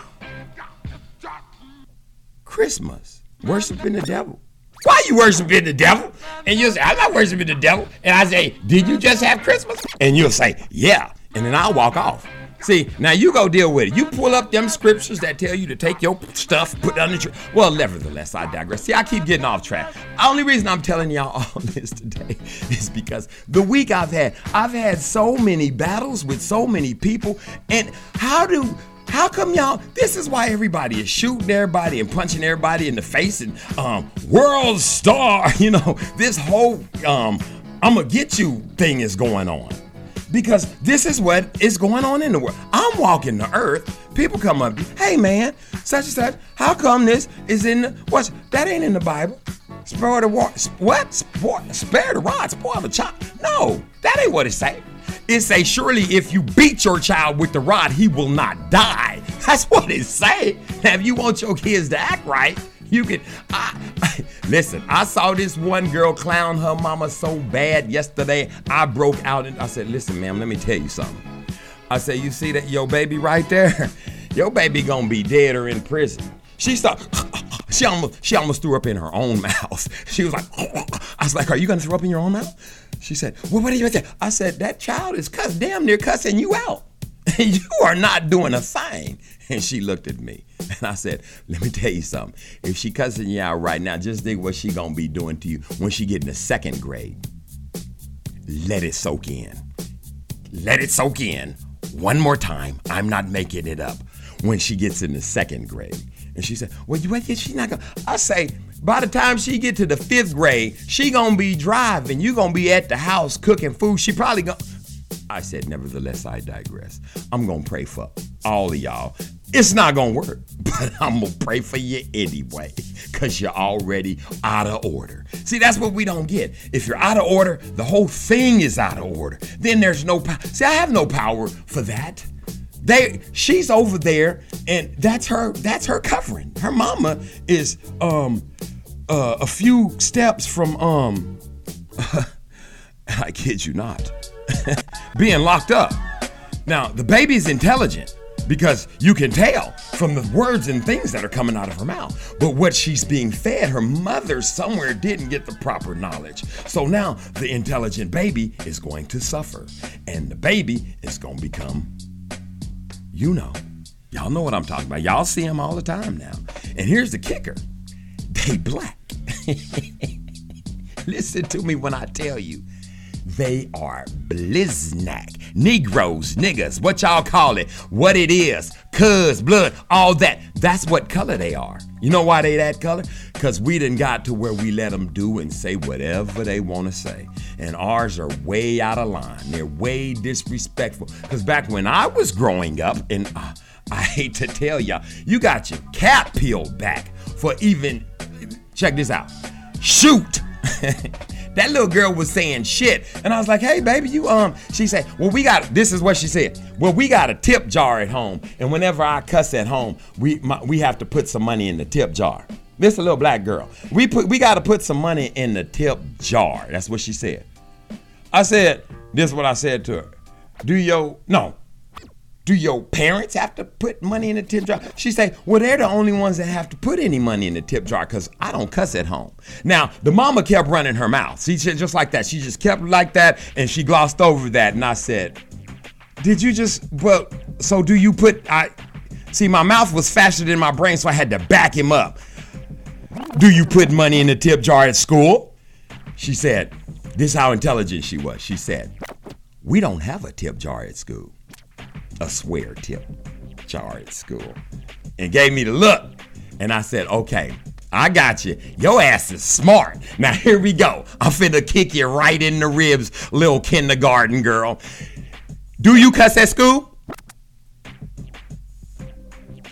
S1: Christmas, worshiping the devil. Why you worshiping the devil? And you'll say, I'm not worshiping the devil. And I say, Did you just have Christmas? And you'll say, Yeah. And then I'll walk off. See, now you go deal with it. You pull up them scriptures that tell you to take your stuff, put it under the tree. Well, nevertheless, I digress. See, I keep getting off track. The only reason I'm telling y'all all this today is because the week I've had, I've had so many battles with so many people. And how do how come y'all? This is why everybody is shooting everybody and punching everybody in the face and um, world star. You know, this whole um, I'm gonna get you thing is going on because this is what is going on in the world. I'm walking the earth. People come up, hey man, such and such. How come this is in the what's that ain't in the Bible? Spare the wa- what? Spare the rod, spoil the child. No, that ain't what it say. It say surely if you beat your child with the rod, he will not die. That's what it say. Now, if you want your kids to act right, you can. I, listen, I saw this one girl clown her mama so bad yesterday. I broke out and I said, "Listen, ma'am, let me tell you something." I said, "You see that your baby right there? Your baby gonna be dead or in prison." She started. She almost she almost threw up in her own mouth. She was like, I was like, "Are you gonna throw up in your own mouth?" She said, "Well, what are you gonna say?" I said, "That child is cuss damn near cussing you out. you are not doing a thing." And she looked at me, and I said, "Let me tell you something. If she cussing you out right now, just think what she gonna be doing to you when she get in the second grade. Let it soak in. Let it soak in. One more time. I'm not making it up. When she gets in the second grade." And she said, "Well, you? She not gonna." I say, by the time she get to the fifth grade, she gonna be driving. You gonna be at the house cooking food. She probably gonna. I said, nevertheless, I digress. I'm gonna pray for all of y'all. It's not gonna work, but I'm gonna pray for you anyway, cause you're already out of order. See, that's what we don't get. If you're out of order, the whole thing is out of order. Then there's no power. See, I have no power for that. They she's over there and that's her that's her covering. Her mama is um uh, a few steps from um I kid you not being locked up. Now, the baby's intelligent because you can tell from the words and things that are coming out of her mouth. But what she's being fed, her mother somewhere didn't get the proper knowledge. So now the intelligent baby is going to suffer, and the baby is going to become you know. Y'all know what I'm talking about. Y'all see them all the time now. And here's the kicker they black. Listen to me when I tell you. They are blizznack. Negroes, niggas, what y'all call it, what it is, cuz, blood, all that. That's what color they are. You know why they that color? Because we done got to where we let them do and say whatever they want to say. And ours are way out of line. They're way disrespectful. Because back when I was growing up, and uh, I hate to tell y'all, you got your cap peeled back for even, check this out, shoot. that little girl was saying shit. And i was like hey baby you um she said well we got this is what she said. Well we got a tip jar at home. And whenever i cuss at home we my, we have to put some money in the tip jar. This a little black girl. We put we got to put some money in the tip jar. That's what she said. I said this is what i said to her. Do your no do your parents have to put money in the tip jar? She say, well, they're the only ones that have to put any money in the tip jar because I don't cuss at home. Now, the mama kept running her mouth. She said just like that. She just kept like that and she glossed over that. And I said, did you just, well, so do you put, I, see, my mouth was faster than my brain, so I had to back him up. Do you put money in the tip jar at school? She said, this is how intelligent she was. She said, we don't have a tip jar at school a swear tip jar at school and gave me the look. And I said, okay, I got you. Your ass is smart. Now here we go. I'm finna kick you right in the ribs, little kindergarten girl. Do you cuss at school?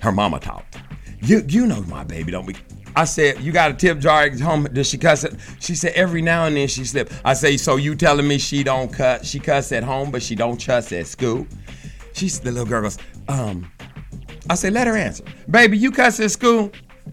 S1: Her mama talked. You you know my baby, don't we? I said, you got a tip jar at home. Does she cuss it? She said, every now and then she slip. I say, so you telling me she don't cuss? She cuss at home, but she don't cuss at school? She's the little girl goes, um, I said, let her answer. Baby, you cuss at school?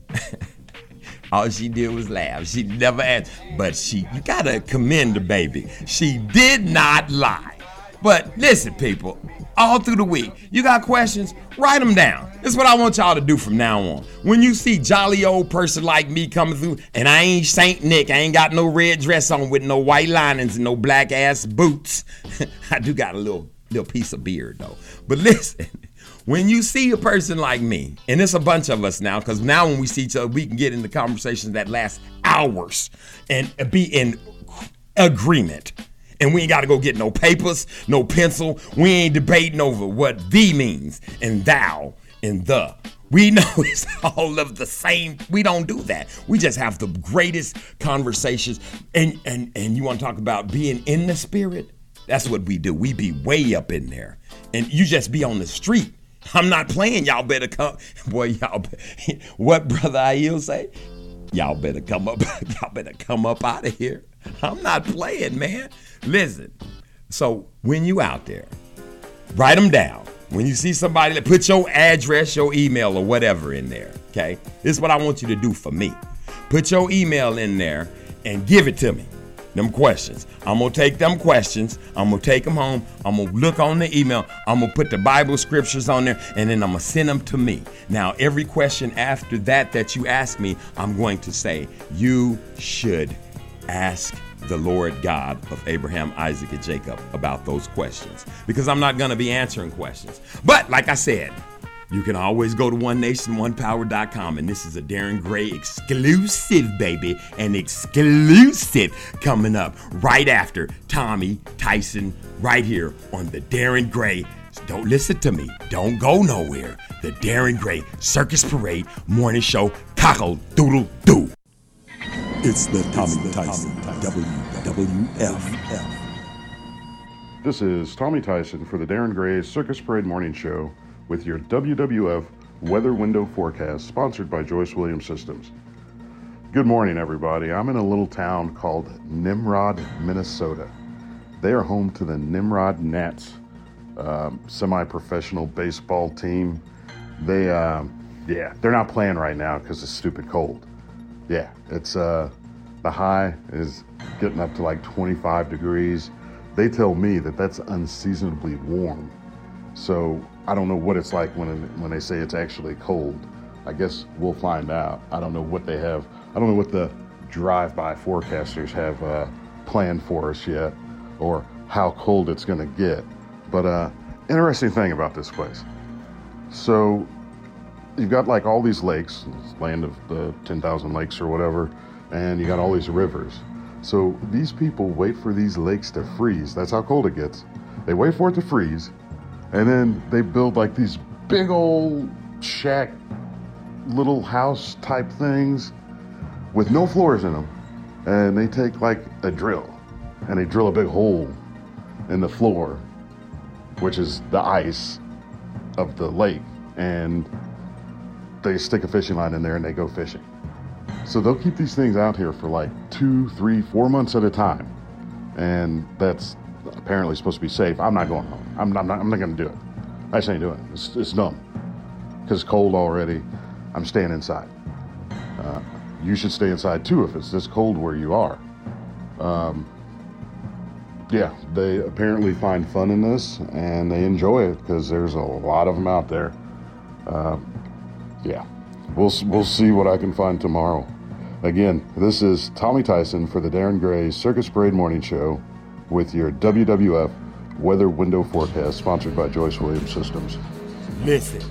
S1: All she did was laugh. She never answered. But she, you gotta commend the baby. She did not lie. But listen, people, all through the week, you got questions, write them down. That's what I want y'all to do from now on. When you see jolly old person like me coming through, and I ain't Saint Nick, I ain't got no red dress on with no white linings and no black ass boots. I do got a little little piece of beard though. But listen, when you see a person like me, and it's a bunch of us now, because now when we see each other, we can get into conversations that last hours and be in agreement. And we ain't got to go get no papers, no pencil. We ain't debating over what thee means and thou and the. We know it's all of the same. We don't do that. We just have the greatest conversations. And and and you want to talk about being in the spirit? That's what we do. We be way up in there. And you just be on the street. I'm not playing. Y'all better come. Boy, y'all be- what brother Aiel say? Y'all better come up. Y'all better come up out of here. I'm not playing, man. Listen. So when you out there, write them down. When you see somebody, that put your address, your email, or whatever in there. Okay. This is what I want you to do for me. Put your email in there and give it to me. Them questions. I'm gonna take them questions. I'm gonna take them home. I'm gonna look on the email. I'm gonna put the Bible scriptures on there, and then I'm gonna send them to me. Now, every question after that that you ask me, I'm going to say, you should ask the Lord God of Abraham, Isaac, and Jacob about those questions because I'm not going to be answering questions. But like I said, you can always go to onenationonepower.com and this is a Darren Gray exclusive, baby, an exclusive coming up right after Tommy Tyson right here on the Darren Gray. Don't listen to me. Don't go nowhere. The Darren Gray Circus Parade Morning Show. Cockle Doodle Doo.
S17: It's the Tommy Tyson WWF.
S18: This is Tommy Tyson for the Darren Gray Circus Parade Morning Show with your WWF Weather Window Forecast, sponsored by Joyce Williams Systems. Good morning, everybody. I'm in a little town called Nimrod, Minnesota. They are home to the Nimrod Nats, um, semi-professional baseball team. They, um, yeah, they're not playing right now because it's stupid cold. Yeah, it's uh, the high is getting up to like 25 degrees. They tell me that that's unseasonably warm. So I don't know what it's like when when they say it's actually cold. I guess we'll find out. I don't know what they have. I don't know what the drive-by forecasters have uh, planned for us yet, or how cold it's going to get. But uh, interesting thing about this place. So you've got like all these lakes, land of the 10,000 lakes or whatever, and you got all these rivers. So these people wait for these lakes to freeze. That's how cold it gets. They wait for it to freeze, and then they build like these big old shack little house type things with no floors in them. And they take like a drill and they drill a big hole in the floor, which is the ice of the lake. And they stick a fishing line in there and they go fishing. So they'll keep these things out here for like two, three, four months at a time. And that's apparently supposed to be safe. I'm not going home. I'm not, I'm not, I'm not going to do it. I just ain't doing it. It's, it's dumb. Because it's cold already. I'm staying inside. Uh, you should stay inside too if it's this cold where you are. Um, yeah, they apparently find fun in this and they enjoy it because there's a lot of them out there. Uh, yeah, we'll we'll see what I can find tomorrow. Again, this is Tommy Tyson for the Darren Gray Circus Parade Morning Show with your WWF Weather Window Forecast, sponsored by Joyce Williams Systems.
S1: Listen,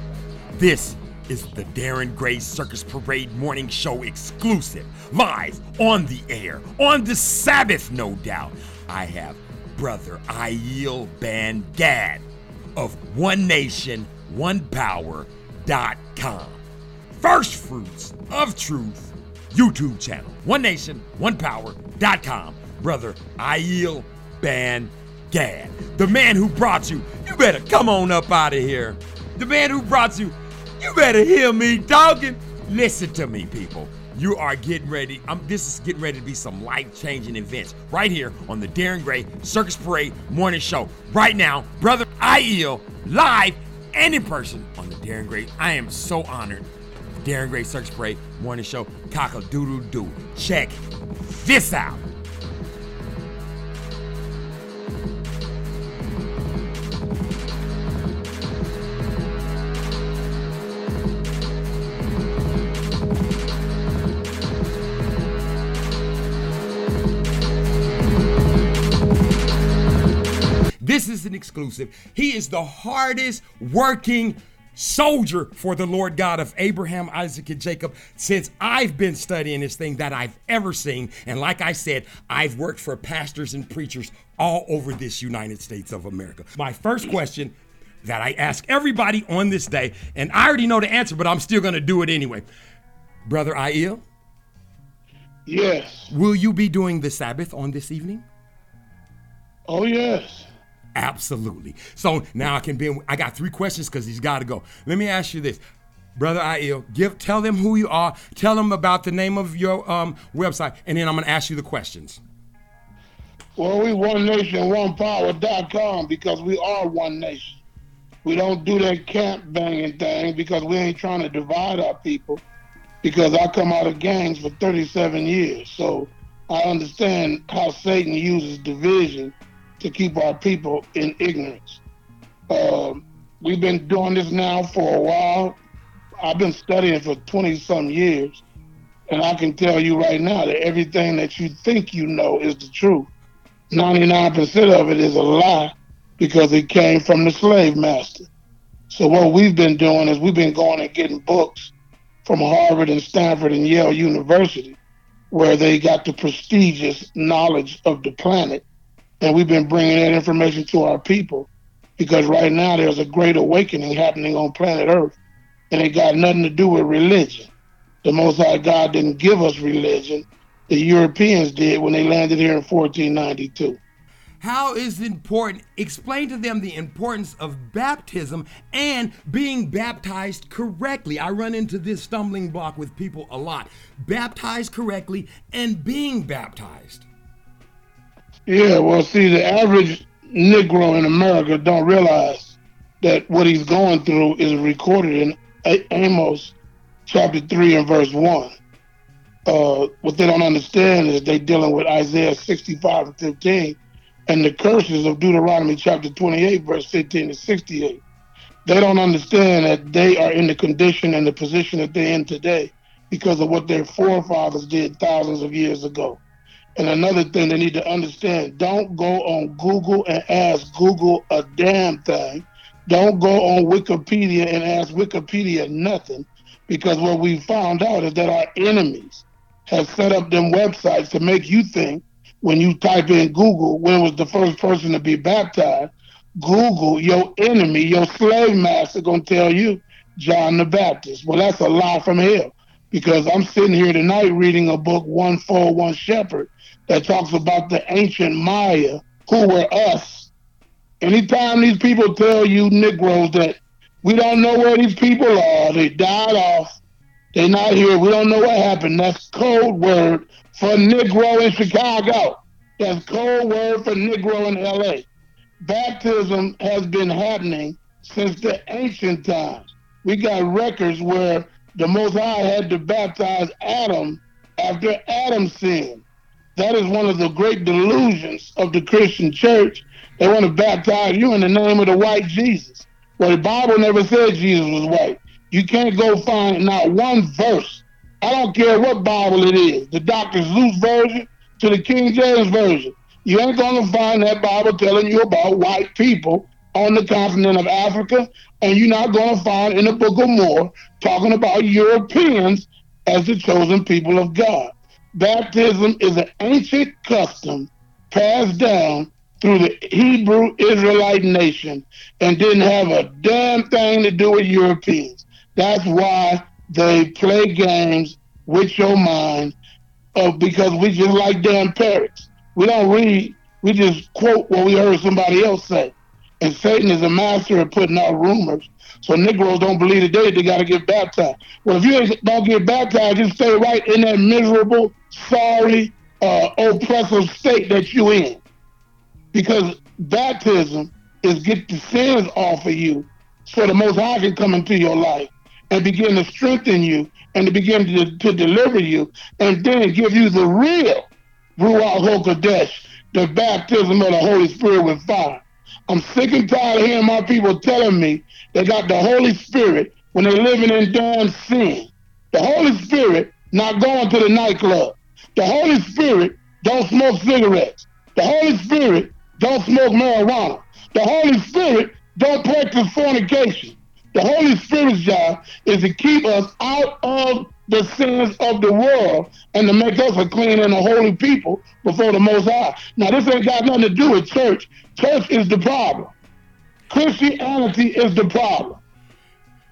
S1: this is the Darren Gray Circus Parade Morning Show exclusive, live on the air, on the Sabbath, no doubt. I have Brother Aiel Bandad of One Nation, One Power.com. First Fruits of Truth YouTube channel. One Nation, One Power.com. Brother Aiel Bandad. Gad, the man who brought you. You better come on up out of here. The man who brought you. You better hear me talking. Listen to me, people. You are getting ready. Um, this is getting ready to be some life-changing events right here on the Darren Gray Circus Parade Morning Show. Right now, brother Aiel, live and in person on the Darren Gray. I am so honored. Darren Gray Circus Parade Morning Show. Cock a doodle doo. Check this out. Is an exclusive. He is the hardest working soldier for the Lord God of Abraham, Isaac, and Jacob since I've been studying this thing that I've ever seen. And like I said, I've worked for pastors and preachers all over this United States of America. My first question that I ask everybody on this day, and I already know the answer, but I'm still going to do it anyway. Brother Aiel?
S19: Yes.
S1: Will you be doing the Sabbath on this evening?
S19: Oh, yes.
S1: Absolutely. So now I can be. I got three questions because he's got to go. Let me ask you this, brother Aiel. Give tell them who you are. Tell them about the name of your um, website, and then I'm gonna ask you the questions.
S19: Well, we one nation, one power.com because we are one nation. We don't do that camp banging thing because we ain't trying to divide our people. Because I come out of gangs for 37 years, so I understand how Satan uses division to keep our people in ignorance. Um, we've been doing this now for a while. I've been studying for 20 some years, and I can tell you right now that everything that you think you know is the truth. 99% of it is a lie because it came from the slave master. So what we've been doing is we've been going and getting books from Harvard and Stanford and Yale University, where they got the prestigious knowledge of the planet and we've been bringing that information to our people because right now there's a great awakening happening on planet Earth, and it got nothing to do with religion. The Most High God didn't give us religion; the Europeans did when they landed here in 1492.
S1: How is important? Explain to them the importance of baptism and being baptized correctly. I run into this stumbling block with people a lot. Baptized correctly and being baptized.
S19: Yeah, well, see, the average Negro in America don't realize that what he's going through is recorded in Amos chapter 3 and verse 1. Uh, what they don't understand is they're dealing with Isaiah 65 and 15 and the curses of Deuteronomy chapter 28, verse 15 to 68. They don't understand that they are in the condition and the position that they're in today because of what their forefathers did thousands of years ago. And another thing they need to understand don't go on Google and ask Google a damn thing. Don't go on Wikipedia and ask Wikipedia nothing because what we found out is that our enemies have set up them websites to make you think when you type in Google when was the first person to be baptized, Google, your enemy, your slave master, gonna tell you John the Baptist. Well, that's a lie from hell because I'm sitting here tonight reading a book, One Four One Shepherd, that talks about the ancient Maya, who were us. Anytime these people tell you Negroes that we don't know where these people are, they died off, they're not here, we don't know what happened. That's code word for Negro in Chicago. That's code word for Negro in LA. Baptism has been happening since the ancient times. We got records where the Most High had to baptize Adam after Adam sinned. That is one of the great delusions of the Christian church. They want to baptize you in the name of the white Jesus. Well, the Bible never said Jesus was white. You can't go find not one verse. I don't care what Bible it is, the Dr. Zeus version to the King James version. You ain't gonna find that Bible telling you about white people on the continent of Africa, and you're not gonna find in the Book of More talking about Europeans as the chosen people of God. Baptism is an ancient custom passed down through the Hebrew Israelite nation and didn't have a damn thing to do with Europeans. That's why they play games with your mind uh, because we just like damn parrots. We don't read, we just quote what we heard somebody else say. And Satan is a master at putting out rumors. So Negroes don't believe today they got to get baptized. Well, if you don't get baptized, just stay right in that miserable, sorry, uh, oppressive state that you in. Because baptism is get the sins off of you so the Most High can come into your life and begin to strengthen you and to begin to, to deliver you and then give you the real Ruach HaKodesh, the baptism of the Holy Spirit with fire. I'm sick and tired of hearing my people telling me they got the Holy Spirit when they're living in damn sin. The Holy Spirit not going to the nightclub. The Holy Spirit don't smoke cigarettes. The Holy Spirit don't smoke marijuana. The Holy Spirit don't practice fornication. The Holy Spirit's job is to keep us out of the sins of the world and to make us a clean and a holy people before the Most High. Now, this ain't got nothing to do with church. Church is the problem. Christianity is the problem.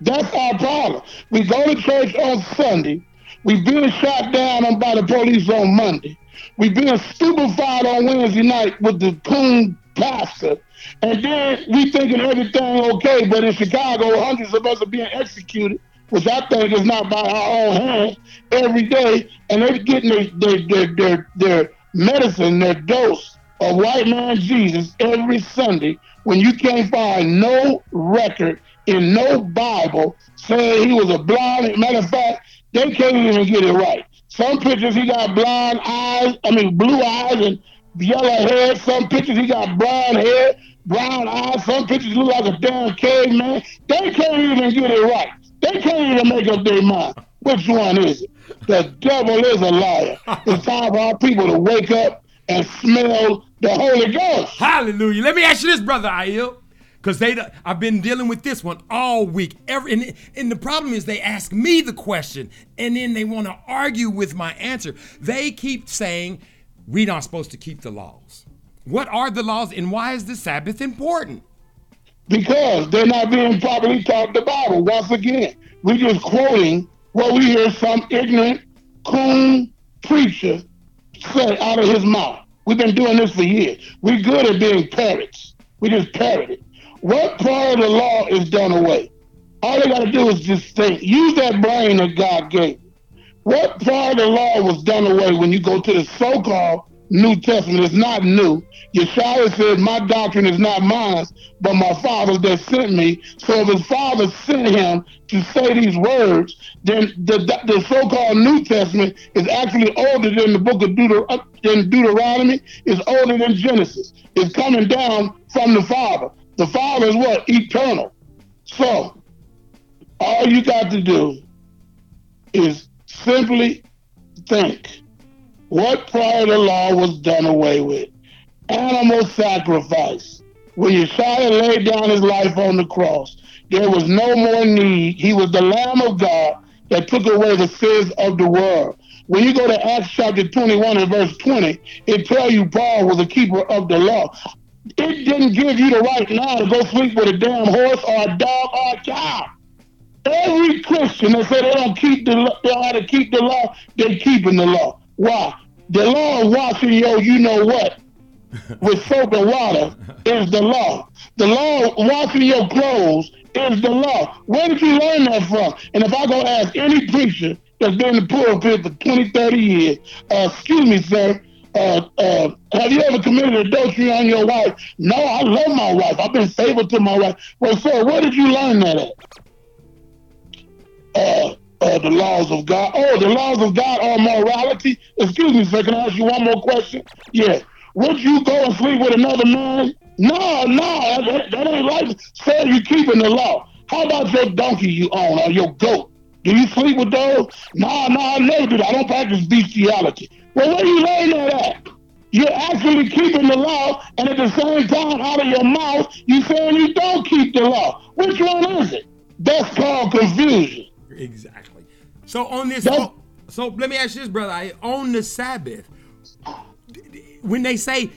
S19: That's our problem. We go to church on Sunday. We being shot down on by the police on Monday. We being stupefied on Wednesday night with the coon pastor. And then we thinking everything okay, but in Chicago, hundreds of us are being executed, which I think is not by our own hands, every day. And they're getting their, their, their, their, their medicine, their dose of white man Jesus every Sunday when you can't find no record in no Bible saying he was a blind. Matter of fact, they can't even get it right. Some pictures he got blind eyes, I mean blue eyes and yellow hair. Some pictures he got brown hair, brown eyes. Some pictures look like a damn caveman. They can't even get it right. They can't even make up their mind. Which one is it? The devil is a liar. It's time for our people to wake up and smell the Holy Ghost.
S1: Hallelujah. Let me ask you this, brother Aiel. Because they, I've been dealing with this one all week. Every and, and the problem is they ask me the question and then they want to argue with my answer. They keep saying we're not supposed to keep the laws. What are the laws and why is the Sabbath important?
S19: Because they're not being properly taught the Bible. Once again, we're just quoting what we hear some ignorant coon preacher say out of his mouth. We've been doing this for years. We're good at being parrots. We just parrot it. What part of the law is done away? All they got to do is just think. Use that brain that God gave. What part of the law was done away when you go to the so-called New Testament? It's not new. Yeshua said, "My doctrine is not mine, but my Father's that sent me." So if his Father sent him to say these words, then the, the so-called New Testament is actually older than the book of Deuter- uh, Deuteronomy. It's older than Genesis. It's coming down from the Father. The Father is what? Eternal. So, all you got to do is simply think what of the law was done away with? Animal sacrifice. When Yeshua laid down his life on the cross, there was no more need. He was the Lamb of God that took away the sins of the world. When you go to Acts chapter 21 and verse 20, it tells you Paul was a keeper of the law. It didn't give you the right now to go sleep with a damn horse or a dog or a cow. Every Christian that say they don't keep the law, they how to keep the law, they're keeping the law. Why? The law of washing your you know what with soap and water is the law. The law of washing your clothes is the law. Where did you learn that from? And if I go ask any preacher that's been in the pulpit for 20, 30 years, uh, excuse me, sir, uh, uh, have you ever committed adultery on your wife? No, I love my wife. I've been faithful to my wife. Well, sir, where did you learn that at? Uh, the laws of God. Oh, the laws of God are morality. Excuse me, sir. Can I ask you one more question? Yeah. Would you go and sleep with another man? No, no, that, that ain't right. Sir, you keeping the law. How about your donkey you own or your goat? Do you sleep with those? No, no, I never do that. I don't practice bestiality. Well, where you laying that at? You're actually keeping the law, and at the same time, out of your mouth, you're saying you don't keep the law. Which one is it? That's called confusion.
S1: Exactly. So on this, so let me ask you this, brother. I, on the Sabbath, when they say,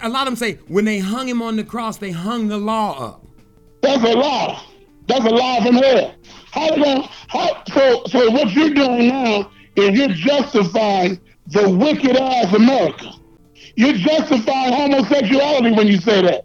S1: a, lot of them say, when they hung him on the cross, they hung the law up.
S19: That's a lie. That's a lie from hell. How gonna, how, so, so what you're doing now is you're justifying the wicked ass America. You're justifying homosexuality when you say that.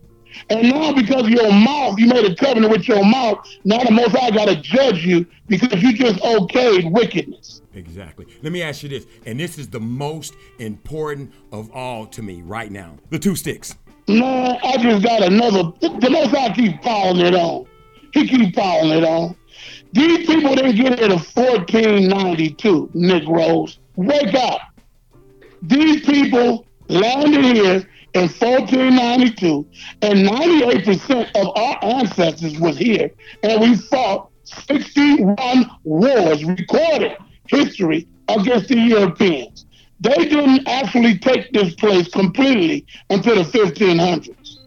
S19: And now because of your mouth, you made a covenant with your mouth. Now the Most High got to judge you because you just okayed wickedness.
S1: Exactly. Let me ask you this, and this is the most important of all to me right now. The two sticks.
S19: Man, I just got another. The Most High keep piling it on. He keep piling it on. These people didn't get it in 1492, Negroes. Wake up. These people landed here in 1492, and 98% of our ancestors was here, and we fought 61 wars, recorded history against the Europeans. They didn't actually take this place completely until the 1500s.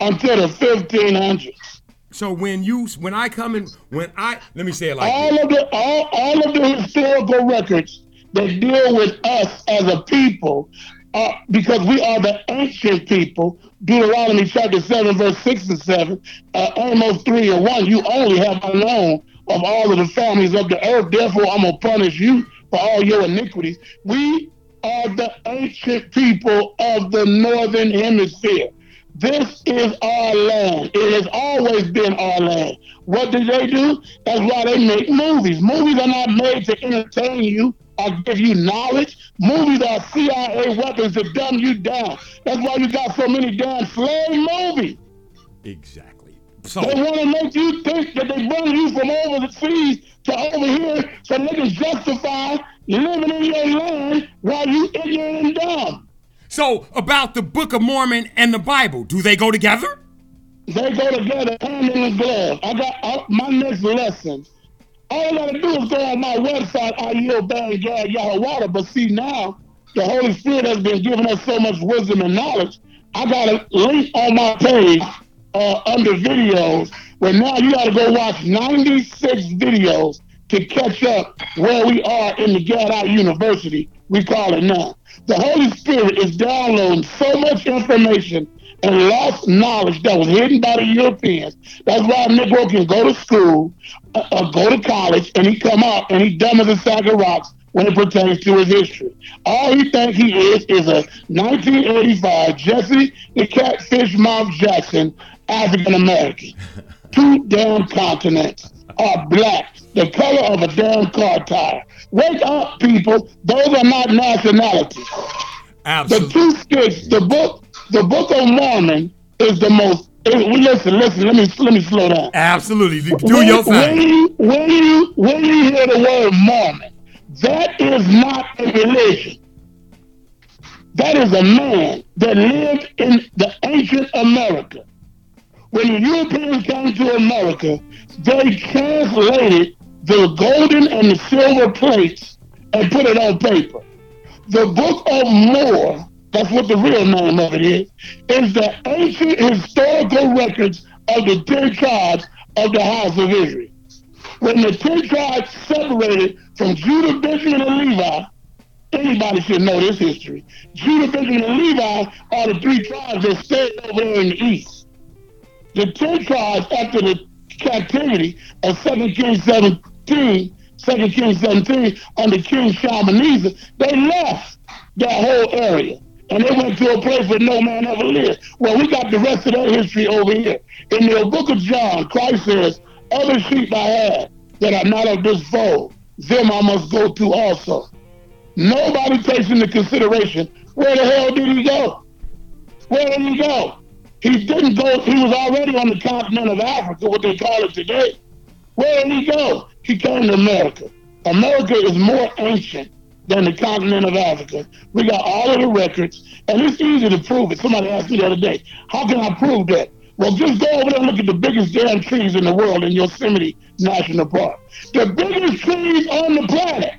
S19: until the 1500s.
S20: So when you when I come in when I let me say it like
S19: all
S20: this.
S19: of the all, all of the historical records that deal with us as a people uh, because we are the ancient people deuteronomy chapter 7 verse 6 and 7 uh, amos 3 and 1 you only have known of all of the families of the earth therefore i'm gonna punish you for all your iniquities we are the ancient people of the northern hemisphere this is our land. It has always been our land. What do they do? That's why they make movies. Movies are not made to entertain you or give you knowledge. Movies are CIA weapons to dumb you down. That's why you got so many damn slave movies.
S20: Exactly.
S19: they want to make you think that they bring you from over the seas to over here so they can justify living in your land while you ignorant and dumb.
S20: So about the Book of Mormon and the Bible, do they go together?
S19: They go together hand in glove. I got uh, my next lesson. All I gotta do is go on my website, I. But see now, the Holy Spirit has been giving us so much wisdom and knowledge. I got a link on my page uh, under videos where now you gotta go watch 96 videos to catch up where we are in the Gadite University, we call it now. The Holy Spirit is downloading so much information and lost knowledge that was hidden by the Europeans. That's why a Negro can go to school, uh, uh, go to college, and he come out and he dumb as a sack of rocks when it pertains to his history. All he thinks he is is a 1985 Jesse the Catfish Mouth Jackson African American. Two damn continents are black, the color of a damn car tire. Wake up, people. Those are not nationalities.
S20: Absolutely.
S19: The two sticks, the book, the Book of Mormon is the most. eh, Listen, listen. Let me let me slow down.
S20: Absolutely. Do
S19: When-
S20: your
S19: When you when you when you hear the word Mormon, that is not a religion. That is a man that lived in the ancient America. When the Europeans came to America, they translated the golden and the silver plates and put it on paper. The Book of Moore, that's what the real name of it is, is the ancient historical records of the ten tribes of the house of Israel. When the ten tribes separated from Judah, Benjamin, and Levi, anybody should know this history. Judah, Benjamin, and Levi are the three tribes that stayed over there in the east. The ten tribes, after the captivity of 2 Kings 17, 2 Kings 17, under King Shalmaneser, they left that whole area. And they went to a place where no man ever lived. Well, we got the rest of that history over here. In the book of John, Christ says, Other sheep I have that are not of this fold, them I must go to also. Nobody takes into consideration where the hell did he go? Where did he go? He didn't go, he was already on the continent of Africa, what they call it today. Where did he go? He came to America. America is more ancient than the continent of Africa. We got all of the records, and it's easy to prove it. Somebody asked me the other day, how can I prove that? Well, just go over there and look at the biggest damn trees in the world in Yosemite National Park. The biggest trees on the planet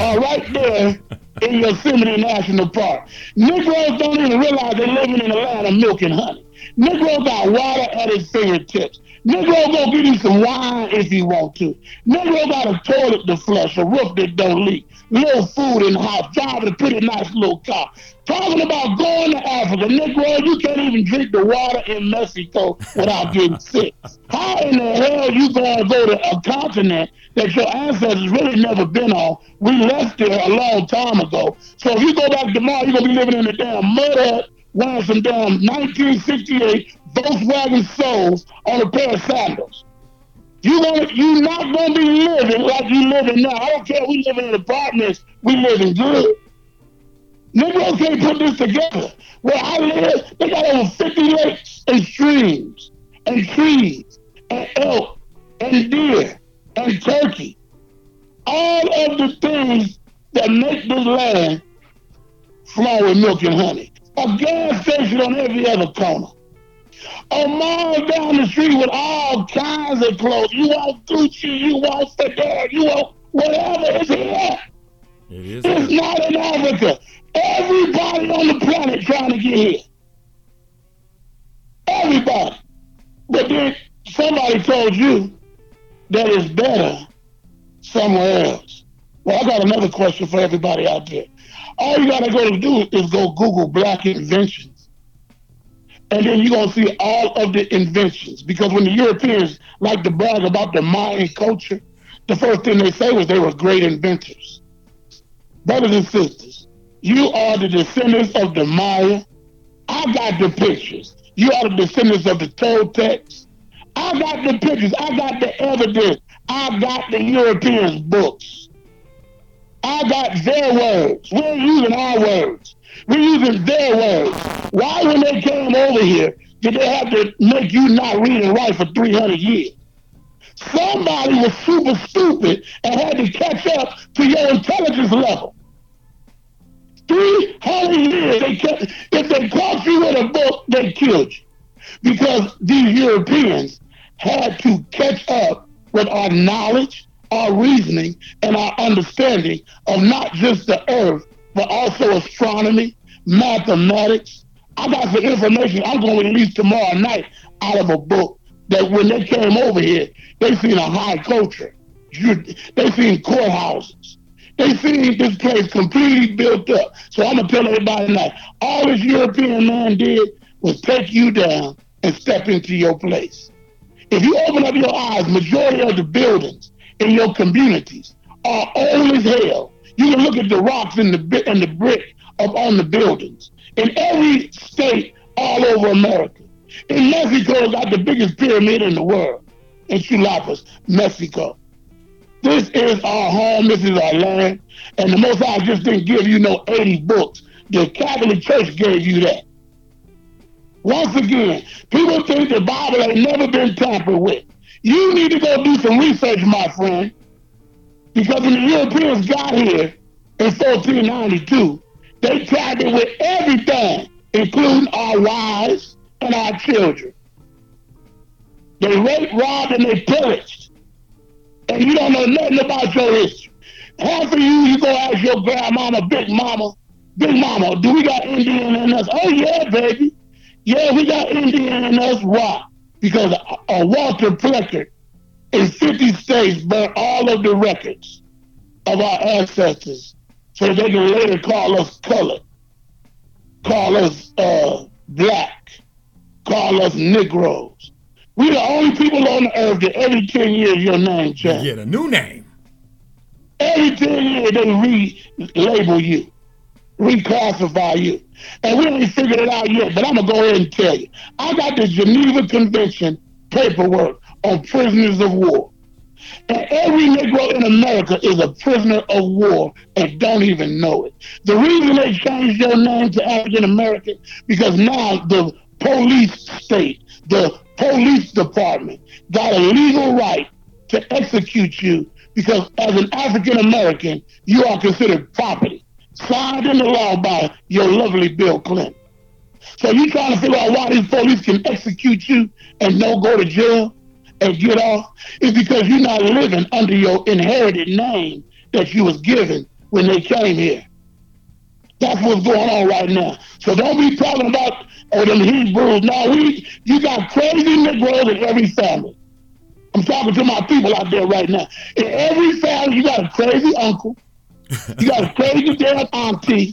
S19: are right there in Yosemite National Park. Negroes don't even realize they're living in a land of milk and honey. Negroes got water at his fingertips. Negro gonna get him some wine if he want to. Negro got a toilet to flush, a roof that don't leak, little food in the house, driving a pretty nice little car. Talking about going to Africa, Negro, you can't even drink the water in Mexico without getting sick. How in the hell you gonna go to a continent that your ancestors really never been on? We left there a long time ago. So if you go back tomorrow, you're gonna be living in a damn mud hut, some damn 1968 Volkswagen soles on a pair of sandals. You gonna, you not gonna be living like you living now. I don't care. We living in apartments. We living good. Negroes can't put this together. Where I live, they got over 50 lakes and streams and trees and elk and deer and turkey. All of the things that make this land flow with milk and honey. A gas station on every other corner. A mall down the street with all kinds of clothes. You want Gucci, you want Fedora, you want whatever. It's here.
S20: It is.
S19: It's not in Africa. Everybody on the planet trying to get here. everybody. But then somebody told you that it's better somewhere else. Well, I got another question for everybody out there. All you gotta go to do is go Google black inventions. And then you're gonna see all of the inventions. Because when the Europeans like to brag about the Mayan culture, the first thing they say was they were great inventors. Brothers and sisters, you are the descendants of the Maya. I got the pictures. You are the descendants of the Toltecs. I got the pictures. I got the evidence. I got the Europeans' books. I got their words. We're using our words. We're using their words. Why, when they came over here, did they have to make you not read and write for 300 years? Somebody was super stupid and had to catch up to your intelligence level. 300 years. They kept, if they caught you with a book, they killed you. Because these Europeans had to catch up with our knowledge, our reasoning, and our understanding of not just the earth, but also astronomy, mathematics. I got some information I'm going to release tomorrow night out of a book that when they came over here, they seen a high culture. They seen courthouses. They seen this place completely built up. So I'm gonna tell everybody now, all this European man did was take you down and step into your place. If you open up your eyes, majority of the buildings in your communities are old as hell. You can look at the rocks and the and the brick up on the buildings in every state all over America. In Mexico, got the biggest pyramid in the world in Chiapas, Mexico. This is our home. This is our land. And the Most High just didn't give you no 80 books. The Catholic Church gave you that. Once again, people think the Bible ain't never been tampered with. You need to go do some research, my friend. Because when the Europeans got here in 1492, they tried it with everything, including our wives and our children. They raped, robbed, and they pillaged. And you don't know nothing about your history. Half of you, you go ask your grandmama, big mama, big mama, do we got Indian in us? Oh yeah, baby. Yeah, we got Indian in us. Why? Because a, Walter Plecker in 50 states burned all of the records of our ancestors so they can later call us colored, call us uh, black, call us Negroes. We the only people on the earth that every 10 years your name changes.
S20: Get a new name.
S19: Every 10 years they re-label you, reclassify you. And we ain't figured it out yet, but I'm going to go ahead and tell you. I got the Geneva Convention paperwork on prisoners of war. And every Negro in America is a prisoner of war and don't even know it. The reason they changed your name to African American because now the police state, the police department got a legal right to execute you because as an African American, you are considered property, signed into law by your lovely Bill Clinton. So you trying to figure out why these police can execute you and no go to jail and get off? It's because you're not living under your inherited name that you was given when they came here. That's what's going on right now. So don't be talking about oh them Hebrews. Now we you got crazy Negroes in every family. I'm talking to my people out there right now. In every family, you got a crazy uncle, you got a crazy damn auntie,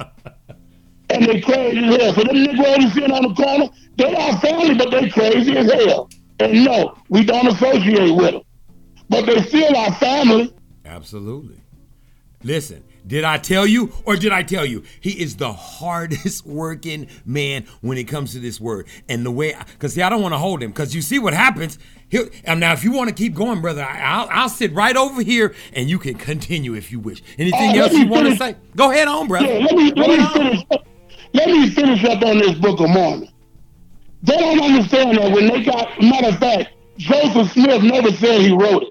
S19: and they crazy as hell. So them Negroes sitting on the corner, they are family, but they crazy as hell. And no, we don't associate with them. But they still our family.
S20: Absolutely. Listen, did I tell you or did I tell you? He is the hardest working man when it comes to this word. And the way, because see, I don't want to hold him because you see what happens. He'll, now, if you want to keep going, brother, I, I'll, I'll sit right over here and you can continue if you wish. Anything
S19: Uh,
S20: else you want to say? Go ahead on, brother.
S19: Yeah, let me let me
S20: on.
S19: finish. Let me finish up on this Book of Mormon. They don't understand that when they got matter of fact, Joseph Smith never said he wrote it.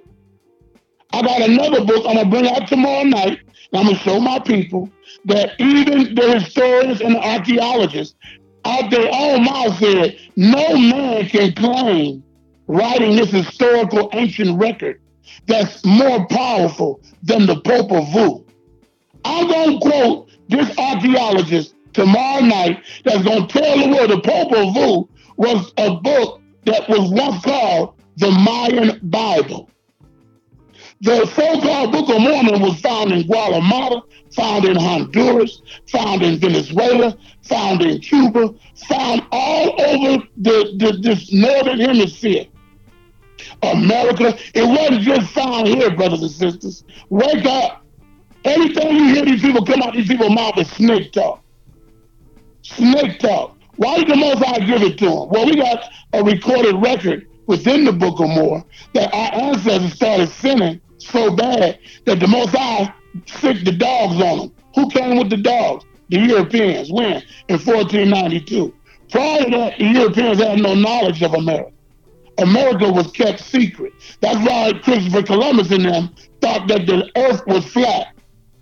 S19: I got another book I'm gonna bring out tomorrow night. I'm gonna show my people that even the historians and the archaeologists out their own mouth said no man can claim writing this historical ancient record that's more powerful than the Popol Vuh. I'm gonna quote this archaeologist tomorrow night that's gonna tell the world the Popol Vuh was a book that was once called the Mayan Bible. The so-called Book of Mormon was found in Guatemala, found in Honduras, found in Venezuela, found in Cuba, found all over the, the this northern hemisphere. America. It wasn't just found here, brothers and sisters. Wake up. Everything you hear these people come out these people's mouth is snake talk. Snake talk. Why did the Most High give it to them? Well, we got a recorded record within the Book of Mormon that our ancestors started sinning so bad that the Most High sicked the dogs on them. Who came with the dogs? The Europeans. When? In 1492. Prior to that, the Europeans had no knowledge of America. America was kept secret. That's why Christopher Columbus and them thought that the earth was flat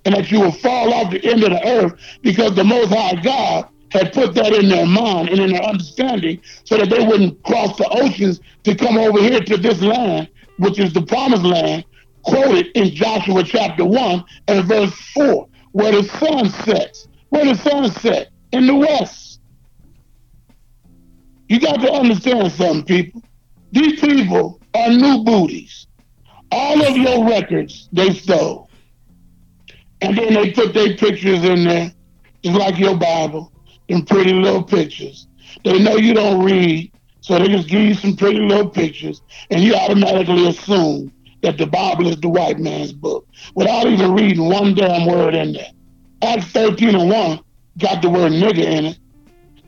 S19: and that you would fall off the end of the earth because the Most High God had put that in their mind and in their understanding so that they wouldn't cross the oceans to come over here to this land, which is the promised land, quoted in Joshua chapter 1 and verse 4, where the sun sets. Where the sun set? In the west. You got to understand something, people. These people are new booties. All of your records they stole. And then they put their pictures in there, just like your Bible, in pretty little pictures. They know you don't read, so they just give you some pretty little pictures, and you automatically assume that the Bible is the white man's book without even reading one damn word in there. Acts 13 and 1 got the word nigger in it.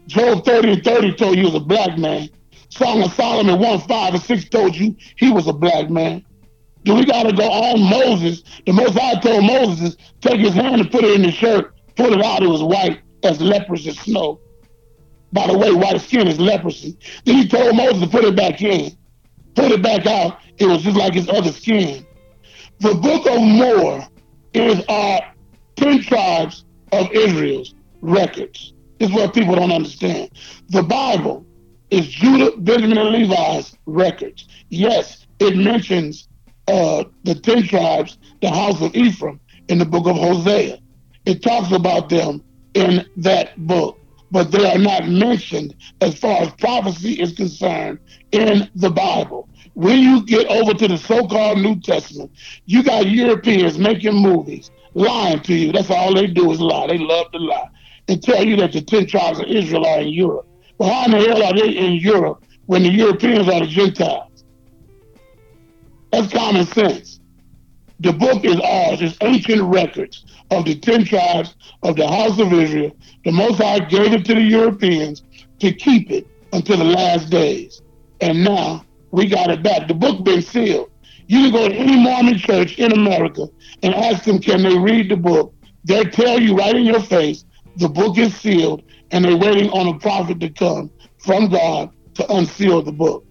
S19: Job 30 and 30 told you was a black man. Song of Solomon 1, 5 and 6 told you he was a black man. Do we gotta go on Moses? The most I told Moses is take his hand and put it in the shirt, pull it out, it was white as leprosy snow. By the way, white skin is leprosy. Then he told Moses to put it back in. Put it back out, it was just like his other skin. The book of Moore is our 10 tribes of Israel's records. This is what people don't understand. The Bible is Judah, Benjamin, and Levi's records. Yes, it mentions uh, the 10 tribes, the house of Ephraim, in the book of Hosea. It talks about them in that book, but they are not mentioned as far as prophecy is concerned in the Bible. When you get over to the so called New Testament, you got Europeans making movies, lying to you. That's all they do is lie. They love to lie and tell you that the 10 tribes of Israel are in Europe. Well, how in the hell are they in Europe when the Europeans are the Gentiles? That's common sense. The book is ours. It's ancient records of the 10 tribes of the house of Israel. The Most High gave it to the Europeans to keep it until the last days. And now we got it back. The book been sealed. You can go to any Mormon church in America and ask them, can they read the book? They'll tell you right in your face, the book is sealed and they're waiting on a prophet to come from God to unseal the book.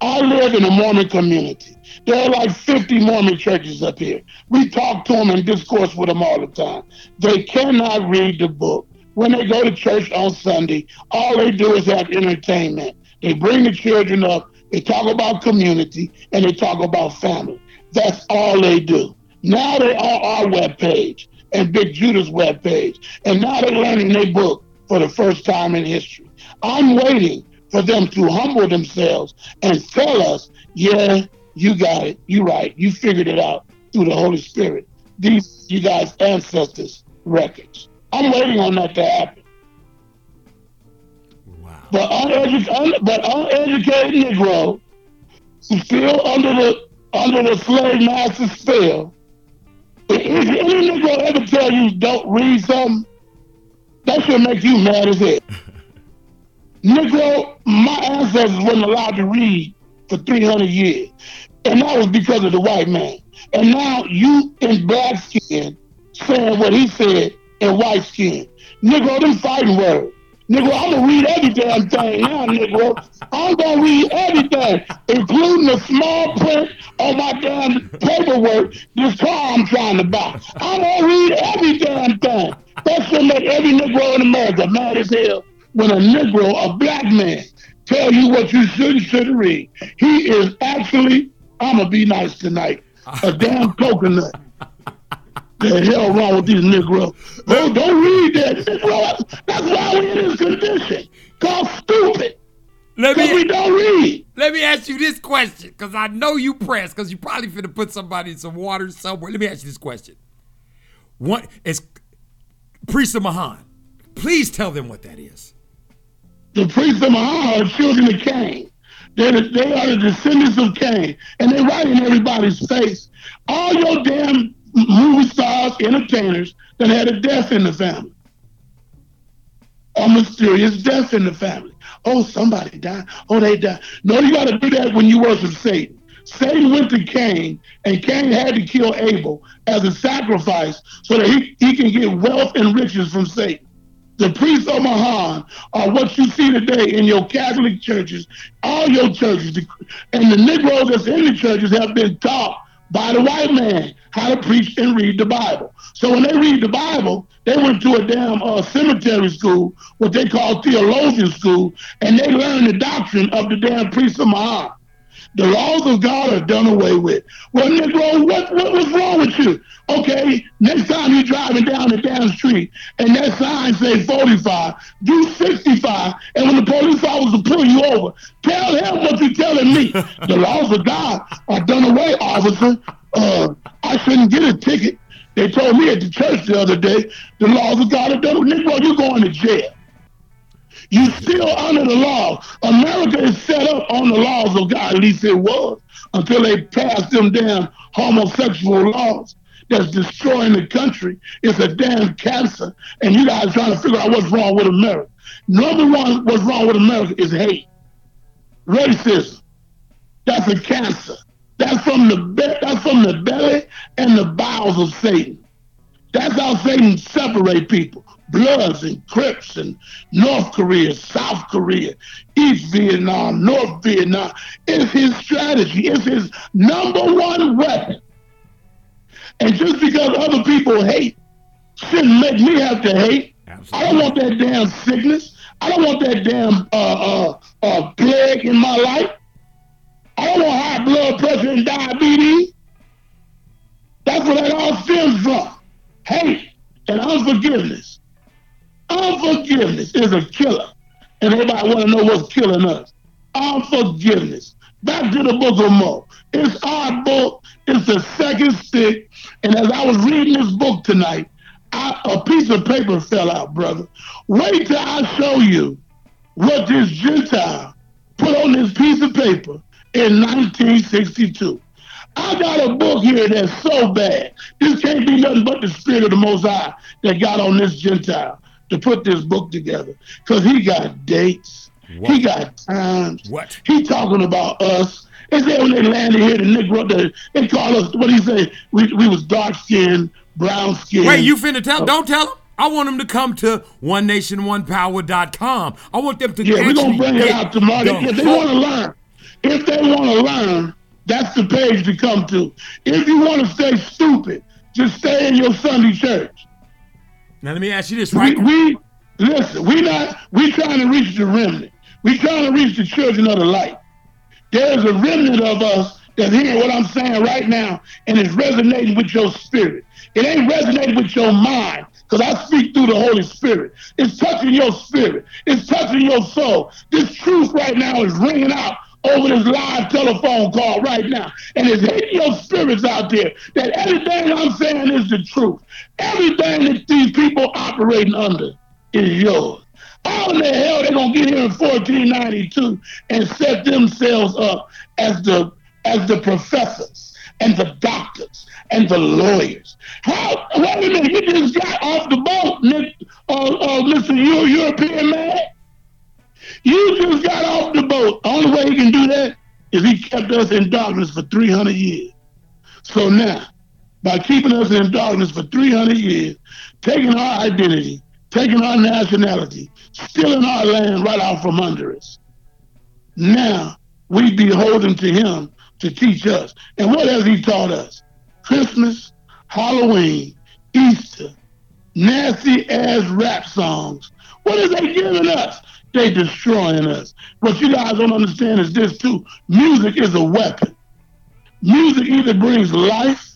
S19: I live in a Mormon community. There are like 50 Mormon churches up here. We talk to them and discourse with them all the time. They cannot read the book. When they go to church on Sunday, all they do is have entertainment. They bring the children up, they talk about community, and they talk about family. That's all they do. Now they're on our webpage and Big Judah's webpage. And now they're learning their book for the first time in history. I'm waiting for them to humble themselves and tell us, yeah, you got it. You right. You figured it out through the Holy Spirit. These you guys ancestors records. I'm waiting on that to happen. Wow. But uneducated, but uneducated Negro still under the under the slave master spell. If if any Negro ever tell you don't read something, that should make you mad as hell. Negro, my ancestors weren't allowed to read for 300 years. And that was because of the white man. And now you in black skin saying what he said in white skin. Negro, them fighting words. Nigga, I'm gonna read every damn thing now, nigga. I'm gonna read everything, including the small print on my damn paperwork, this car I'm trying to buy. I'm gonna read every damn thing. That should make every Negro in America mad as hell when a Negro, a black man, tell you what you should and shouldn't read. He is actually, I'm gonna be nice tonight, a damn coconut. The hell wrong with these Negroes? Oh, don't read that, Negro. That's why we're in this condition. Called stupid.
S20: Let me,
S19: we don't read.
S20: Let me ask you this question, because I know you pressed, because you probably finna put somebody in some water somewhere. Let me ask you this question. What is Priest of Mahan? Please tell them what that is.
S19: The priests of Mahan are children of Cain. They're the, they are the descendants of Cain. And they're in everybody's face. All your damn movie stars, entertainers that had a death in the family. A mysterious death in the family. Oh, somebody died. Oh, they died. No, you got to do that when you worship Satan. Satan went to Cain, and Cain had to kill Abel as a sacrifice so that he, he can get wealth and riches from Satan. The priests of Mahan are what you see today in your Catholic churches, all your churches, and the Negroes that's in the churches have been taught by the white man how to preach and read the Bible. So when they read the Bible, they went to a damn uh, cemetery school, what they call theologian school, and they learned the doctrine of the damn priests of Mahan. The laws of God are done away with. Well, Negro, what, what was wrong with you? Okay, next time you're driving down the damn street and that sign say 45, do 65, and when the police officer pull you over, tell him what you're telling me. the laws of God are done away, officer. Uh, I shouldn't get a ticket. They told me at the church the other day, the laws of God are done away. Negro, you're going to jail. You still under the law. America is set up on the laws of God, at least it was, until they passed them damn homosexual laws that's destroying the country. It's a damn cancer. And you guys trying to figure out what's wrong with America. Number one, what's wrong with America is hate. Racism. That's a cancer. That's from the be- that's from the belly and the bowels of Satan. That's how Satan separate people. Bloods and Crips and North Korea, South Korea, East Vietnam, North Vietnam. It's his strategy. It's his number one weapon. And just because other people hate shouldn't make me have to hate. I don't want that damn sickness. I don't want that damn uh, uh, uh, plague in my life. I don't want high blood pressure and diabetes. That's where that all stems from. Hate and unforgiveness. Unforgiveness is a killer. And everybody want to know what's killing us. Unforgiveness. Back to the book of Mo. It's our book. It's the second stick. And as I was reading this book tonight, I, a piece of paper fell out, brother. Wait till I show you what this Gentile put on this piece of paper in 1962. I got a book here that's so bad. This can't be nothing but the Spirit of the Most High that got on this Gentile to put this book together. Because he got dates, he got times.
S20: What?
S19: He talking about us. They said when they landed here, the Negro, the, they call us, what do you say? We, we was dark skinned, brown skinned.
S20: Wait, you finna tell? Uh, don't tell them. I want them to come to onenationonepower.com. I want them to
S19: Yeah, we're gonna bring it out tomorrow.
S20: the
S19: If they want to learn, if they want to learn, that's the page to come to. If you want to stay stupid, just stay in your Sunday church.
S20: Now let me ask you this,
S19: We,
S20: right?
S19: we listen. We not. We trying to reach the remnant. We trying to reach the children of the light. There's a remnant of us that's hearing what I'm saying right now, and it's resonating with your spirit. It ain't resonating with your mind, because I speak through the Holy Spirit. It's touching your spirit. It's touching your soul. This truth right now is ringing out over this live telephone call right now. And it's hitting your spirits out there that everything I'm saying is the truth. Everything that these people operating under is yours. How in the hell they gonna get here in 1492 and set themselves up as the as the professors and the doctors and the lawyers? How? Wait a minute, you just got off the boat, Nick, uh, uh, Mr. Eu- European man. You just got off the boat. Only way he can do that is he kept us in darkness for 300 years. So now, by keeping us in darkness for 300 years, taking our identity, taking our nationality, stealing our land right out from under us, now we beholden to him to teach us. And what has he taught us? Christmas, Halloween, Easter, nasty ass rap songs. What are they giving us? They destroying us. What you guys don't understand is this too. Music is a weapon. Music either brings life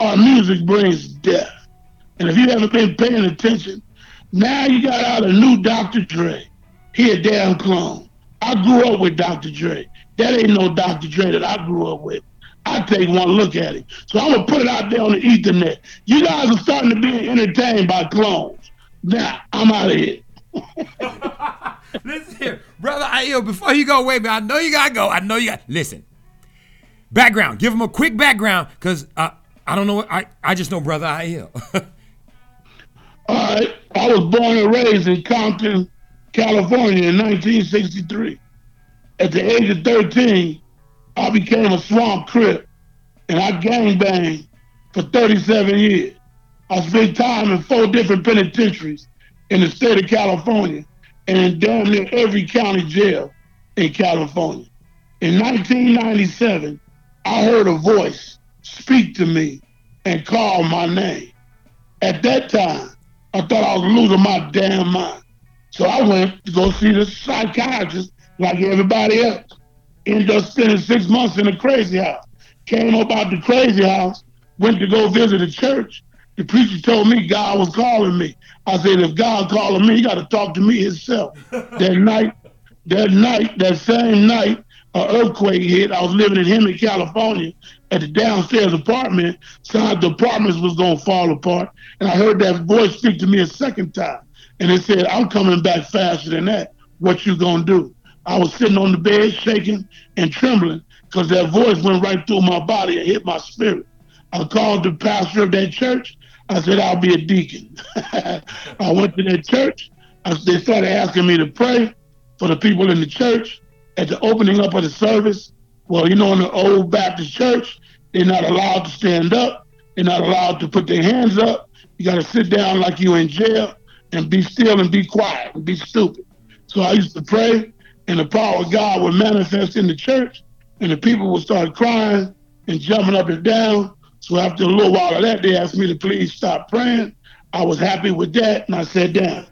S19: or music brings death. And if you haven't been paying attention, now you got out a new Dr. Dre. He a damn clone. I grew up with Dr. Dre. That ain't no Dr. Dre that I grew up with. I take one look at him. So I'm gonna put it out there on the ethernet. You guys are starting to be entertained by clones. Now I'm out of here.
S20: Listen here, brother Aiel. Before you go away, man, I know you gotta go. I know you got. Listen, background. Give him a quick background, cause uh, I don't know. what- I I just know brother Aiel.
S19: All right. I was born and raised in Compton, California in 1963. At the age of 13, I became a swamp crip and I gangbanged for 37 years. I spent time in four different penitentiaries in the state of California and in damn near every county jail in California. In 1997, I heard a voice speak to me and call my name. At that time, I thought I was losing my damn mind. So I went to go see the psychiatrist like everybody else. Ended up spending six months in a crazy house. Came up out the crazy house, went to go visit a church. The preacher told me God was calling me. I said, if God calling me, he got to talk to me himself. that night, that night, that same night, an earthquake hit. I was living in Henry, California, at the downstairs apartment. Sounded the apartments was gonna fall apart, and I heard that voice speak to me a second time, and it said, "I'm coming back faster than that. What you gonna do?" I was sitting on the bed, shaking and trembling, because that voice went right through my body and hit my spirit. I called the pastor of that church. I said, I'll be a deacon. I went to that church. I, they started asking me to pray for the people in the church at the opening up of the service. Well, you know, in the old Baptist church, they're not allowed to stand up. They're not allowed to put their hands up. You got to sit down like you in jail and be still and be quiet and be stupid. So I used to pray, and the power of God would manifest in the church, and the people would start crying and jumping up and down. So after a little while of that, they asked me to please stop praying. I was happy with that, and I sat down.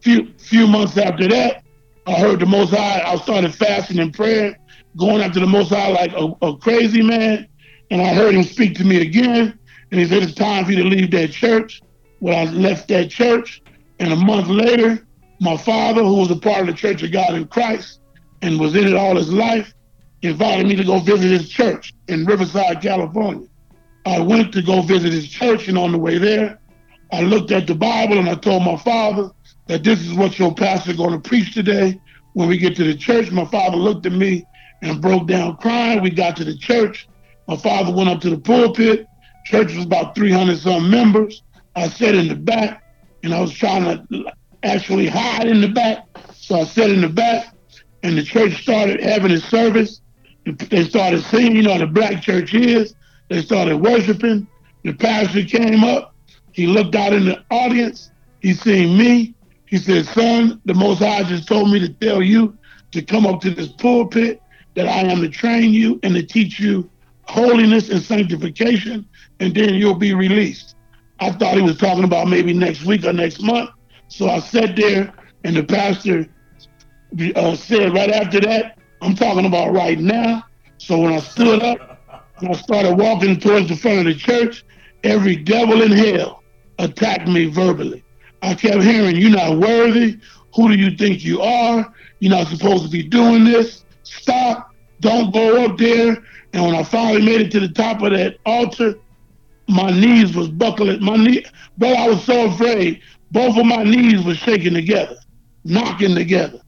S19: Few few months after that, I heard the Most High. I started fasting and praying, going after the Most High like a, a crazy man. And I heard him speak to me again, and he said, "It's time for you to leave that church." Well, I left that church, and a month later, my father, who was a part of the Church of God in Christ and was in it all his life, invited me to go visit his church in Riverside, California. I went to go visit his church, and on the way there, I looked at the Bible and I told my father that this is what your pastor going to preach today. When we get to the church, my father looked at me and broke down crying. We got to the church. My father went up to the pulpit. Church was about 300 some members. I sat in the back and I was trying to actually hide in the back. So I sat in the back and the church started having a service. They started singing, know, the black church is. They started worshiping. The pastor came up. He looked out in the audience. He seen me. He said, son, the Most High just told me to tell you to come up to this pulpit, that I am to train you and to teach you holiness and sanctification, and then you'll be released. I thought he was talking about maybe next week or next month. So I sat there, and the pastor uh, said right after that, I'm talking about right now. So when I stood up and I started walking towards the front of the church, every devil in hell attacked me verbally. I kept hearing, You're not worthy. Who do you think you are? You're not supposed to be doing this. Stop. Don't go up there. And when I finally made it to the top of that altar, my knees was buckling. My knee, but I was so afraid. Both of my knees were shaking together, knocking together.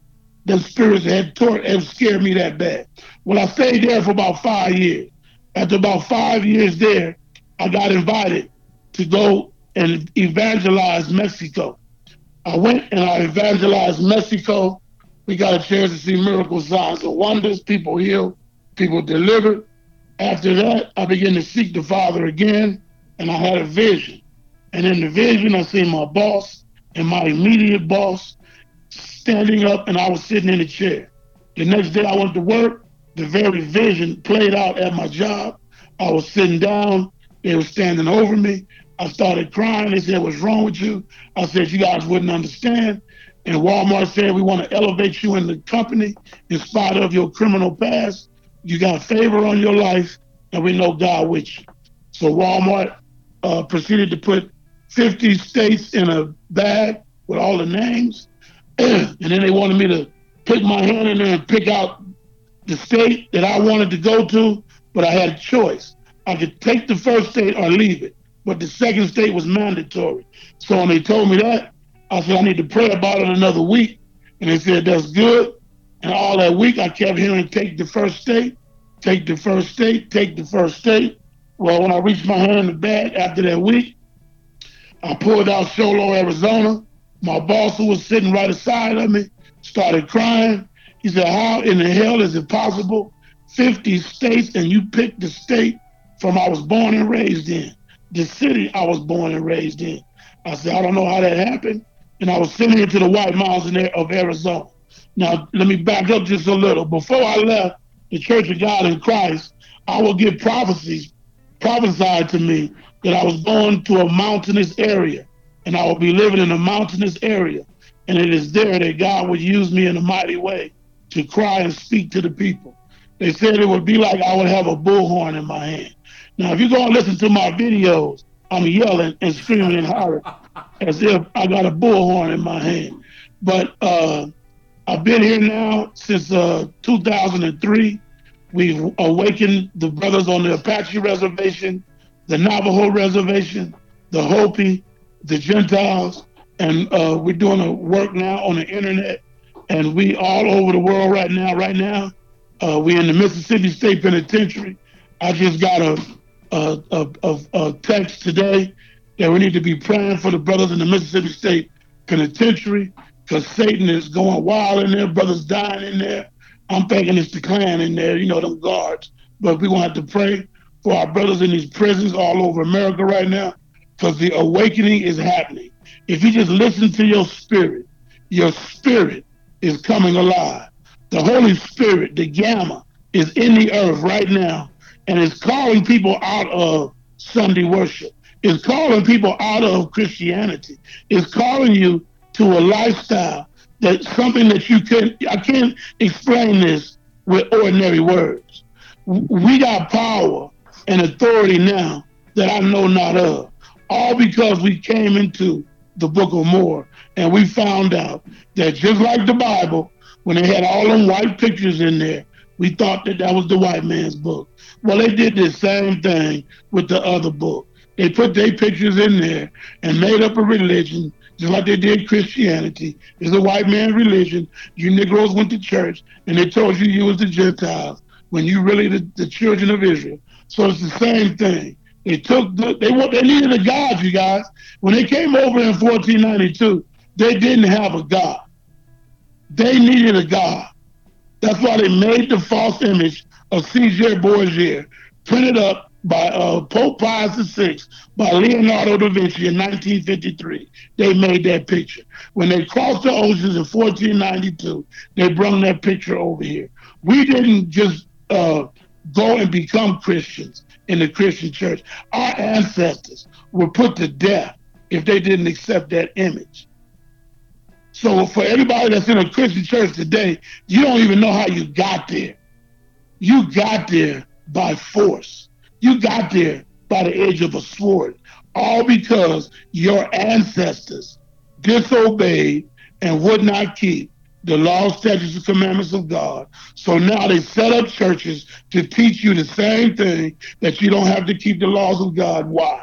S19: The spirits had tore, and scared me that bad. Well, I stayed there for about five years. After about five years there, I got invited to go and evangelize Mexico. I went and I evangelized Mexico. We got a chance to see miracle signs and wonders. People healed, people delivered. After that, I began to seek the Father again, and I had a vision. And in the vision, I seen my boss and my immediate boss standing up, and I was sitting in a chair. The next day, I went to work. The very vision played out at my job. I was sitting down. They were standing over me. I started crying. They said, What's wrong with you? I said, You guys wouldn't understand. And Walmart said, We want to elevate you in the company in spite of your criminal past. You got favor on your life, and we know God with you. So Walmart uh, proceeded to put 50 states in a bag with all the names. And then they wanted me to pick my hand in there and pick out the state that I wanted to go to, but I had a choice. I could take the first state or leave it, but the second state was mandatory. So when they told me that, I said I need to pray about it another week, and they said that's good. And all that week, I kept hearing take the first state, take the first state, take the first state. Well, when I reached my hand in the bag after that week, I pulled out Show Low, Arizona. My boss, who was sitting right aside of me, started crying. He said, How in the hell is it possible? 50 states, and you picked the state from I was born and raised in, the city I was born and raised in. I said, I don't know how that happened. And I was sending it to the White Mountains of Arizona. Now, let me back up just a little. Before I left the Church of God in Christ, I will give prophecies prophesied to me that I was going to a mountainous area and I will be living in a mountainous area. And it is there that God would use me in a mighty way to cry and speak to the people. They said it would be like I would have a bullhorn in my hand. Now, if you go and listen to my videos, I'm yelling and screaming and hollering as if I got a bullhorn in my hand. But uh, I've been here now since uh, 2003. We've awakened the brothers on the Apache Reservation, the Navajo Reservation, the Hopi, the Gentiles, and uh, we're doing a work now on the internet. And we all over the world right now. Right now, uh, we in the Mississippi State Penitentiary. I just got a a, a, a, text today that we need to be praying for the brothers in the Mississippi State Penitentiary because Satan is going wild in there, brothers dying in there. I'm thinking it's the Klan in there, you know, them guards. But to have to pray for our brothers in these prisons all over America right now because the awakening is happening. If you just listen to your spirit, your spirit is coming alive. The Holy Spirit, the Gamma, is in the earth right now and is calling people out of Sunday worship, is calling people out of Christianity, is calling you to a lifestyle that something that you can I can't explain this with ordinary words. We got power and authority now that I know not of. All because we came into the book of Moore and we found out that just like the Bible, when they had all them white pictures in there, we thought that that was the white man's book. Well, they did the same thing with the other book. They put their pictures in there and made up a religion, just like they did Christianity. It's a white man's religion. You Negroes went to church and they told you you was the Gentiles when you really the, the children of Israel. So it's the same thing. They took the, they want they needed a God, you guys. When they came over in 1492, they didn't have a God. They needed a God. That's why they made the false image of Caesar Borgia, printed up by uh, Pope Pius VI by Leonardo da Vinci in 1953. They made that picture. When they crossed the oceans in 1492, they brought that picture over here. We didn't just uh, go and become Christians in the Christian church. Our ancestors were put to death if they didn't accept that image. So for everybody that's in a Christian church today, you don't even know how you got there. You got there by force. You got there by the edge of a sword, all because your ancestors disobeyed and would not keep the laws, statutes, and commandments of God. So now they set up churches to teach you the same thing that you don't have to keep the laws of God. Why?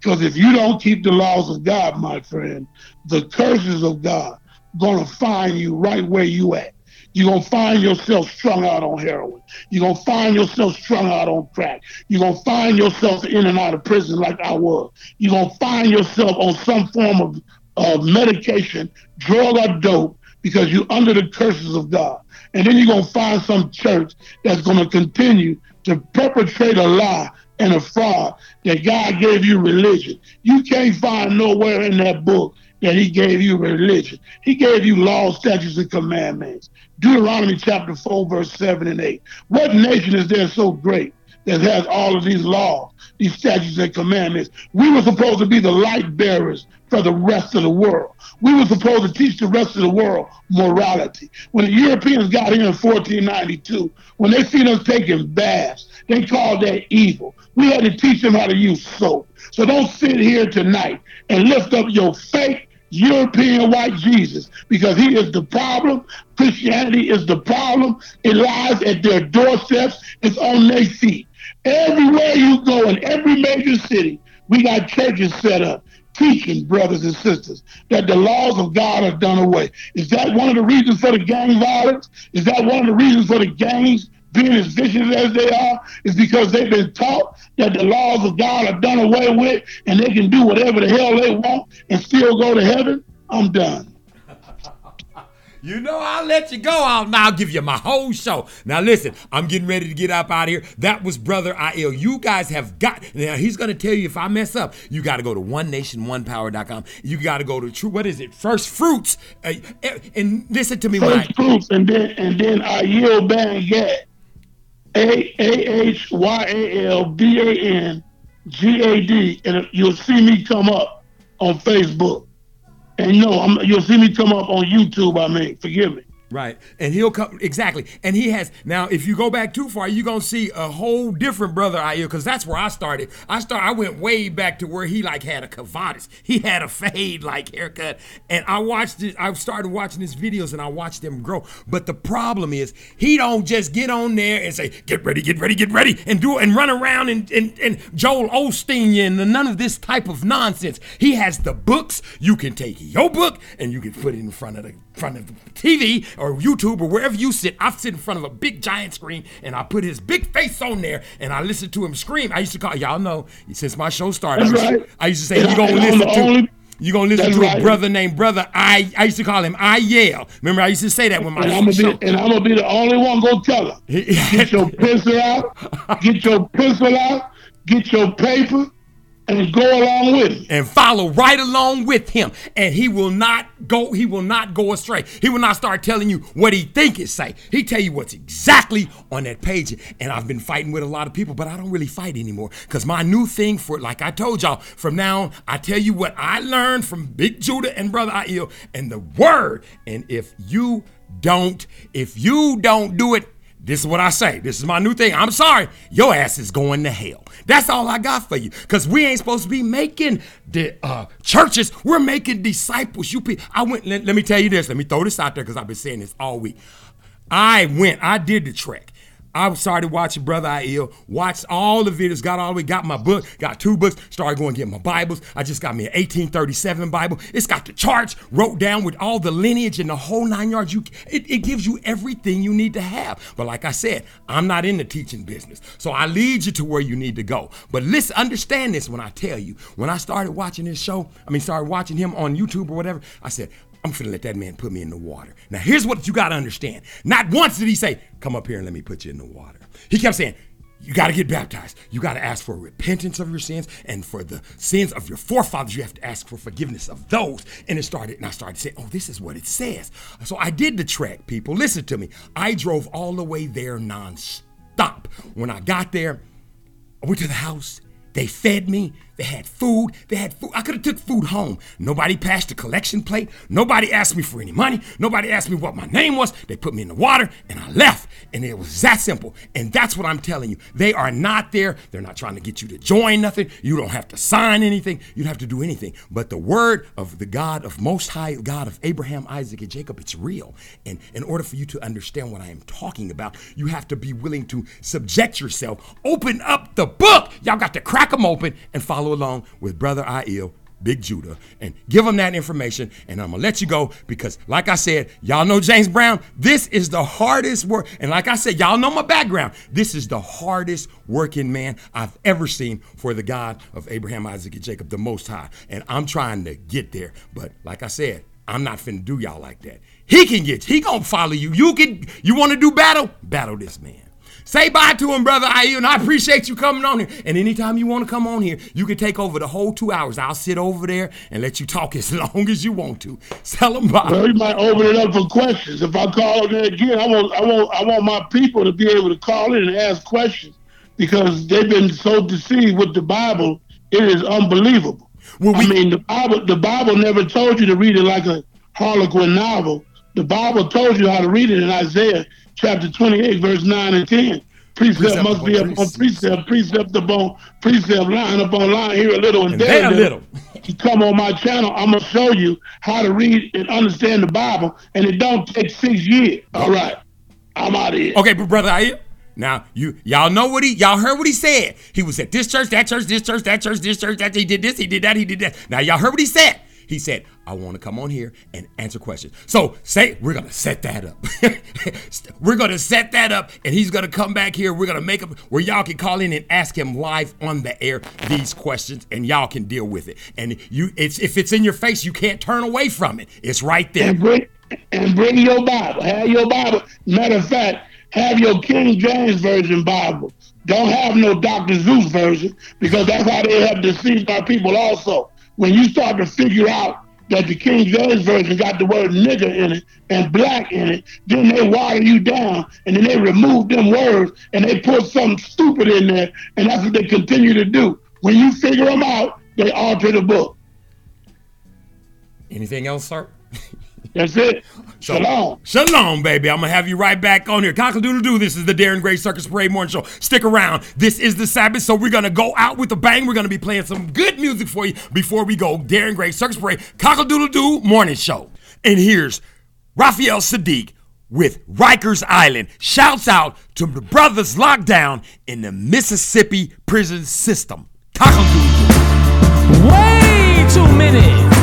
S19: Because if you don't keep the laws of God, my friend, the curses of God gonna find you right where you at. You're gonna find yourself strung out on heroin. You're gonna find yourself strung out on crack. You're gonna find yourself in and out of prison like I was. You're gonna find yourself on some form of, of medication, drug or dope, because you're under the curses of God. And then you're gonna find some church that's gonna continue to perpetrate a lie and a fraud that God gave you religion. You can't find nowhere in that book that he gave you religion. He gave you laws, statutes, and commandments. Deuteronomy chapter 4, verse 7 and 8. What nation is there so great that has all of these laws, these statutes and commandments? We were supposed to be the light bearers for the rest of the world. We were supposed to teach the rest of the world morality. When the Europeans got here in 1492, when they seen us taking baths, they called that evil. We had to teach them how to use soap. So don't sit here tonight and lift up your fake European white Jesus because he is the problem. Christianity is the problem. It lies at their doorsteps. It's on their feet. Everywhere you go in every major city, we got churches set up teaching brothers and sisters that the laws of God are done away. Is that one of the reasons for the gang violence? Is that one of the reasons for the gangs being as vicious as they are? Is because they've been taught that the laws of God are done away with and they can do whatever the hell they want and still go to heaven? I'm done.
S1: You know, I'll let you go. I'll now give you my whole show. Now, listen, I'm getting ready to get up out of here. That was Brother Aiel. You guys have got, now he's going to tell you if I mess up, you got to go to onenationonepower.com. You got to go to True, what is it? First Fruits. Uh, and listen to me when I,
S19: First fruits and then and then I yield bang yet. A A H Y A L B A N G A D and you'll see me come up on Facebook. And no, I'm, you'll see me come up on YouTube. I mean, forgive me.
S1: Right. And he'll come exactly. And he has now if you go back too far, you're gonna see a whole different brother here, because that's where I started. I start I went way back to where he like had a cavadas. He had a fade like haircut. And I watched it, I started watching his videos and I watched them grow. But the problem is he don't just get on there and say, get ready, get ready, get ready, and do it and run around and and, and Joel Osteen and none of this type of nonsense. He has the books. You can take your book and you can put it in front of the front of TV or YouTube or wherever you sit. I sit in front of a big giant screen and I put his big face on there and I listen to him scream. I used to call y'all know since my show started.
S19: That's
S1: I used,
S19: right.
S1: I used to say you gonna
S19: I- and I'm
S1: listen to
S19: only-
S1: you gonna listen
S19: That's
S1: to a brother named brother I I used to call him I yell. Remember I used to say that when my
S19: And I'm gonna
S1: show.
S19: be and I'm gonna be the only one go tell her. Get your pencil out, get your pencil out, get your paper, and go along with it.
S1: and follow right along with him. And he will not go he will not go astray. He will not start telling you what he think it say. He tell you what's exactly on that page. And i've been fighting with a lot of people but i don't really fight anymore. Because my new thing for like i told y'all from now on i tell you what i learned from big judah and brother Aiel and the word. And if you don't if you don't do it this is what I say. This is my new thing. I'm sorry. Your ass is going to hell. That's all I got for you. Because we ain't supposed to be making the uh, churches. We're making disciples. You people. I went, let, let me tell you this. Let me throw this out there because I've been saying this all week. I went, I did the trek. I started watching Brother Aiel, watched all the videos, got all the way, got my book, got two books, started going get my Bibles. I just got me an 1837 Bible. It's got the charts, wrote down with all the lineage and the whole nine yards. You, it, it gives you everything you need to have. But like I said, I'm not in the teaching business. So I lead you to where you need to go. But listen, understand this when I tell you. When I started watching this show, I mean, started watching him on YouTube or whatever, I said, I'm finna let that man put me in the water. Now, here's what you gotta understand. Not once did he say, Come up here and let me put you in the water. He kept saying, You gotta get baptized. You gotta ask for repentance of your sins and for the sins of your forefathers. You have to ask for forgiveness of those. And it started, and I started saying, Oh, this is what it says. So I did the trek, people. Listen to me. I drove all the way there non-stop. When I got there, I went to the house. They fed me. They had food. They had food. I could have took food home. Nobody passed the collection plate. Nobody asked me for any money. Nobody asked me what my name was. They put me in the water and I left. And it was that simple. And that's what I'm telling you. They are not there. They're not trying to get you to join nothing. You don't have to sign anything. You don't have to do anything. But the word of the God of Most High, God of Abraham, Isaac, and Jacob, it's real. And in order for you to understand what I am talking about, you have to be willing to subject yourself. Open up the book. Y'all got to crack them open and follow along with Brother Aiel. Big Judah, and give them that information. And I'm gonna let you go because, like I said, y'all know James Brown. This is the hardest work. And like I said, y'all know my background. This is the hardest working man I've ever seen for the God of Abraham, Isaac, and Jacob, the Most High. And I'm trying to get there. But like I said, I'm not finna do y'all like that. He can get, he gonna follow you. You can, you wanna do battle? Battle this man. Say bye to him, brother Aiel, and I appreciate you coming on here. And anytime you want to come on here, you can take over the whole two hours. I'll sit over there and let you talk as long as you want to. Tell them bye.
S19: Well, you might open it up for questions. If I call in there again, I want, I want, I want my people to be able to call in and ask questions because they've been so deceived with the Bible. It is unbelievable. Well, I mean, the Bible, the Bible never told you to read it like a Harlequin novel. The Bible told you how to read it in Isaiah chapter 28, verse 9 and 10. Precept,
S1: Precept
S19: must be
S1: upon
S19: upon precept, precept upon precept, line upon line, here a little and,
S1: And
S19: there
S1: there a little.
S19: You come on my channel, I'm gonna show you how to read and understand the Bible, and it don't take six years. All right, I'm out of here.
S1: Okay, but brother, I now you y'all know what he y'all heard what he said. He was at this church, that church, this church, that church, this church, that he did this, he did that, he did that. Now y'all heard what he said. He said, I want to come on here and answer questions. So say we're gonna set that up. we're gonna set that up, and he's gonna come back here. We're gonna make him where y'all can call in and ask him live on the air these questions, and y'all can deal with it. And you, it's if it's in your face, you can't turn away from it. It's right there.
S19: And bring and bring your Bible. Have your Bible. Matter of fact, have your King James Version Bible. Don't have no Dr. Zeus version because that's how they have deceived our people also. When you start to figure out that the King James Version got the word nigger in it and black in it, then they water you down and then they remove them words and they put something stupid in there and that's what they continue to do. When you figure them out, they alter the book.
S1: Anything else, sir?
S19: That's it. Shalom.
S1: Shalom, baby. I'm gonna have you right back on here. Cockle-doodle doo. This is the Darren Gray Circus Parade Morning Show. Stick around. This is the Sabbath, so we're gonna go out with a bang. We're gonna be playing some good music for you before we go. Darren Gray Circus Parade Cockle-doodle doo Morning Show. And here's Raphael Saadiq with Rikers Island. Shouts out to the brothers locked down in the Mississippi prison system. Cockle-doodle
S7: Way too many.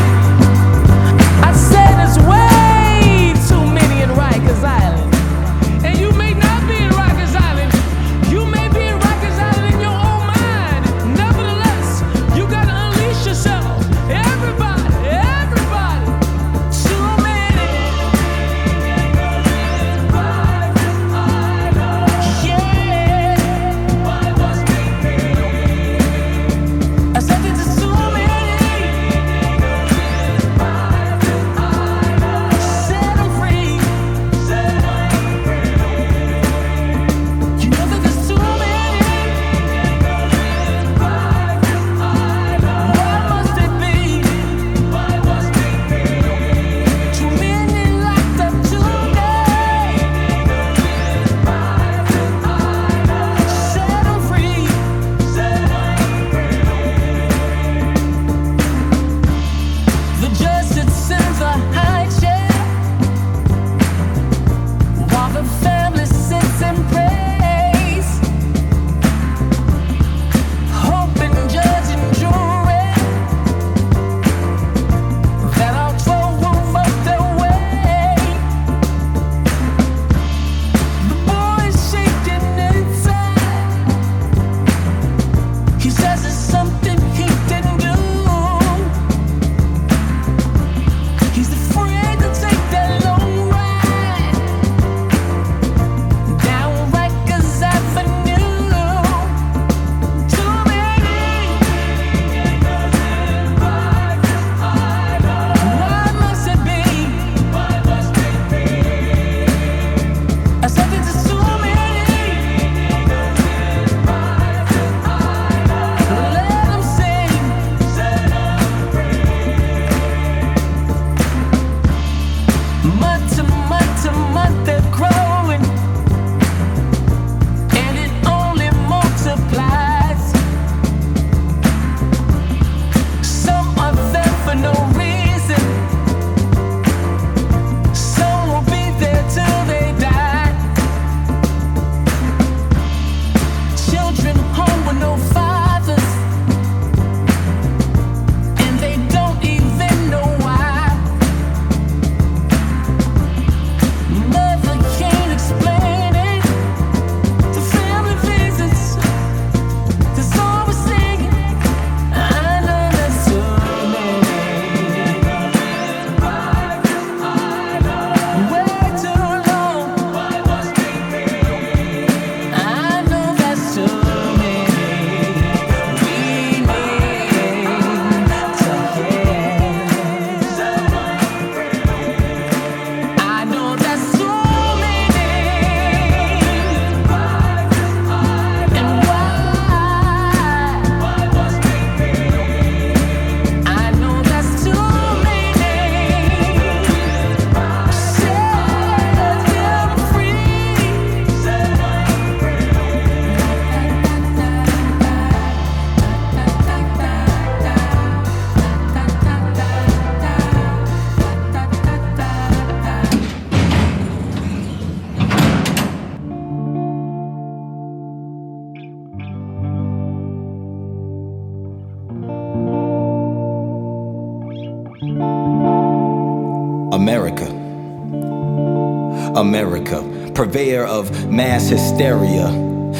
S21: America, purveyor of mass hysteria,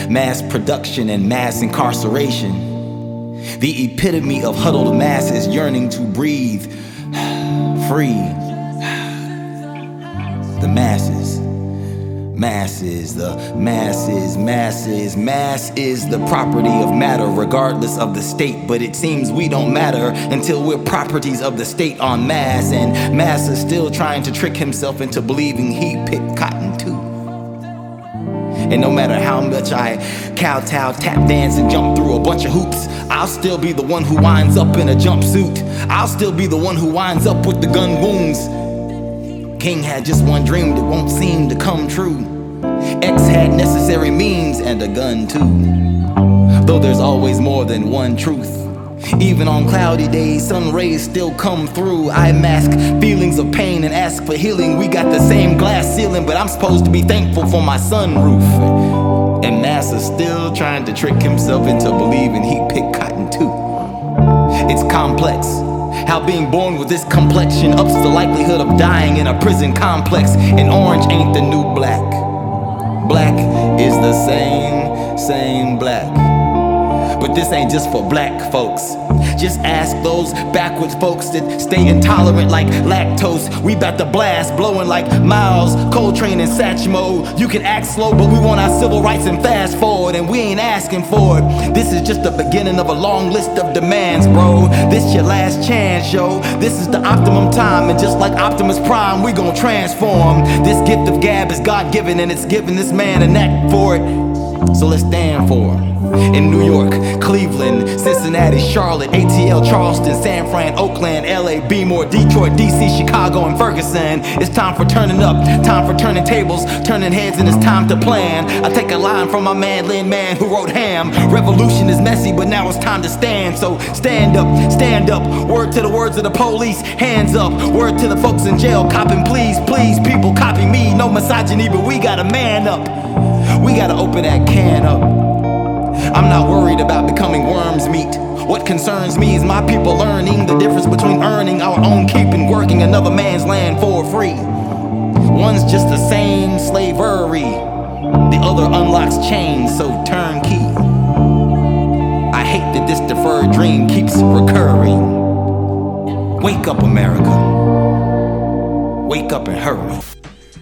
S21: mass production, and mass incarceration. The epitome of huddled masses yearning to breathe free. The masses. Masses, the masses, masses, mass is the property of matter, regardless of the state. But it seems we don't matter until we're properties of the state on mass. And mass is still trying to trick himself into believing he picked cotton too. And no matter how much I kowtow, tap dance, and jump through a bunch of hoops, I'll still be the one who winds up in a jumpsuit. I'll still be the one who winds up with the gun wounds. King had just one dream that won't seem to come true. X had necessary means and a gun too. Though there's always more than one truth. Even on cloudy days, sun rays still come through. I mask feelings of pain and ask for healing. We got the same glass ceiling, but I'm supposed to be thankful for my sunroof. And Massa's still trying to trick himself into believing he picked cotton too. It's complex. How being born with this complexion ups the likelihood of dying in a prison complex. And orange ain't the new black. Black is the same, same black. But this ain't just for black folks. Just ask those backwards folks that stay intolerant like lactose. We bout to blast, blowing like Miles, Coltrane, and Satchmo. You can act slow, but we want our civil rights and fast forward, and we ain't asking for it. This is just the beginning of a long list of demands, bro. This your last chance, yo. This is the optimum time, and just like Optimus Prime, we gon' transform. This gift of gab is God given, and it's giving this man a knack for it. So let's stand for him. In New York, Cleveland, Cincinnati, Charlotte, ATL, Charleston, San Fran, Oakland, LA, Beemore, Detroit, DC, Chicago, and Ferguson. It's time for turning up, time for turning tables, turning heads, and it's time to plan. I take a line from my man Lin Man who wrote Ham. Revolution is messy, but now it's time to stand. So stand up, stand up. Word to the words of the police, hands up. Word to the folks in jail, copping, please, please, people copy me. No misogyny, but we gotta man up. We gotta open that can up. I'm not worried about becoming worms meat. What concerns me is my people learning the difference between earning our own keep and working another man's land for free. One's just the same slavery, the other unlocks chains, so turnkey. I hate that this deferred dream keeps recurring. Wake up, America. Wake up and hurry.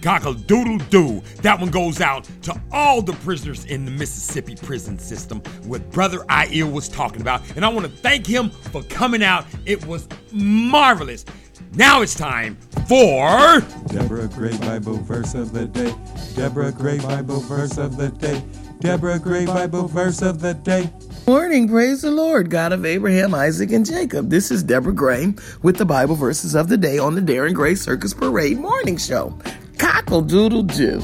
S20: Cockle doodle doo. That one goes out to all the prisoners in the Mississippi prison system, what Brother Aiel was talking about. And I want to thank him for coming out. It was marvelous. Now it's time for.
S14: Deborah Gray Bible verse of the day. Deborah Gray Bible verse of the day. Deborah Gray Bible verse of the day.
S22: Morning, praise the Lord, God of Abraham, Isaac, and Jacob. This is Deborah Gray with the Bible verses of the day on the Darren Gray Circus Parade Morning Show. Cockle doodle doo.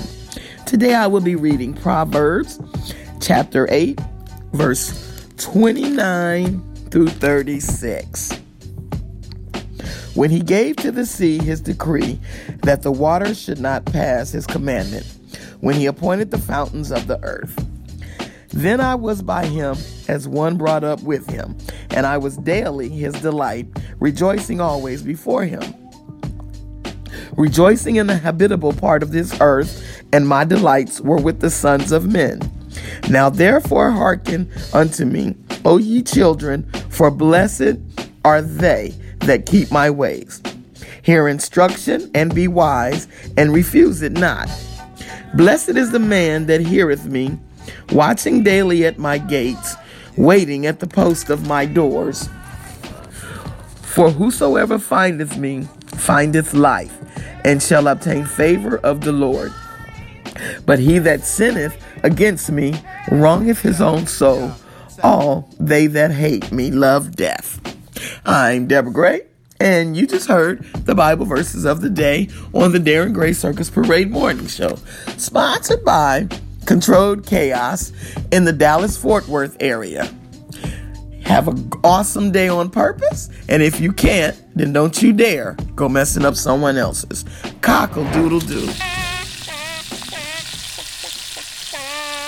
S22: Today I will be reading Proverbs chapter 8, verse 29 through 36. When he gave to the sea his decree that the waters should not pass his commandment, when he appointed the fountains of the earth. Then I was by him as one brought up with him, and I was daily his delight, rejoicing always before him rejoicing in the habitable part of this earth, and my delights were with the sons of men. Now therefore hearken unto me, O ye children, for blessed are they that keep my ways. Hear instruction and be wise, and refuse it not. Blessed is the man that heareth me, watching daily at my gates, waiting at the post of my doors. For whosoever findeth me findeth life, and shall obtain favor of the Lord. But he that sinneth against me wrongeth his own soul. All they that hate me love death. I'm Deborah Gray, and you just heard the Bible verses of the day on the Darren Gray Circus Parade Morning Show, sponsored by Controlled Chaos in the Dallas Fort Worth area. Have an awesome day on purpose, and if you can't, then don't you dare go messing up someone else's. Cockle doodle doo.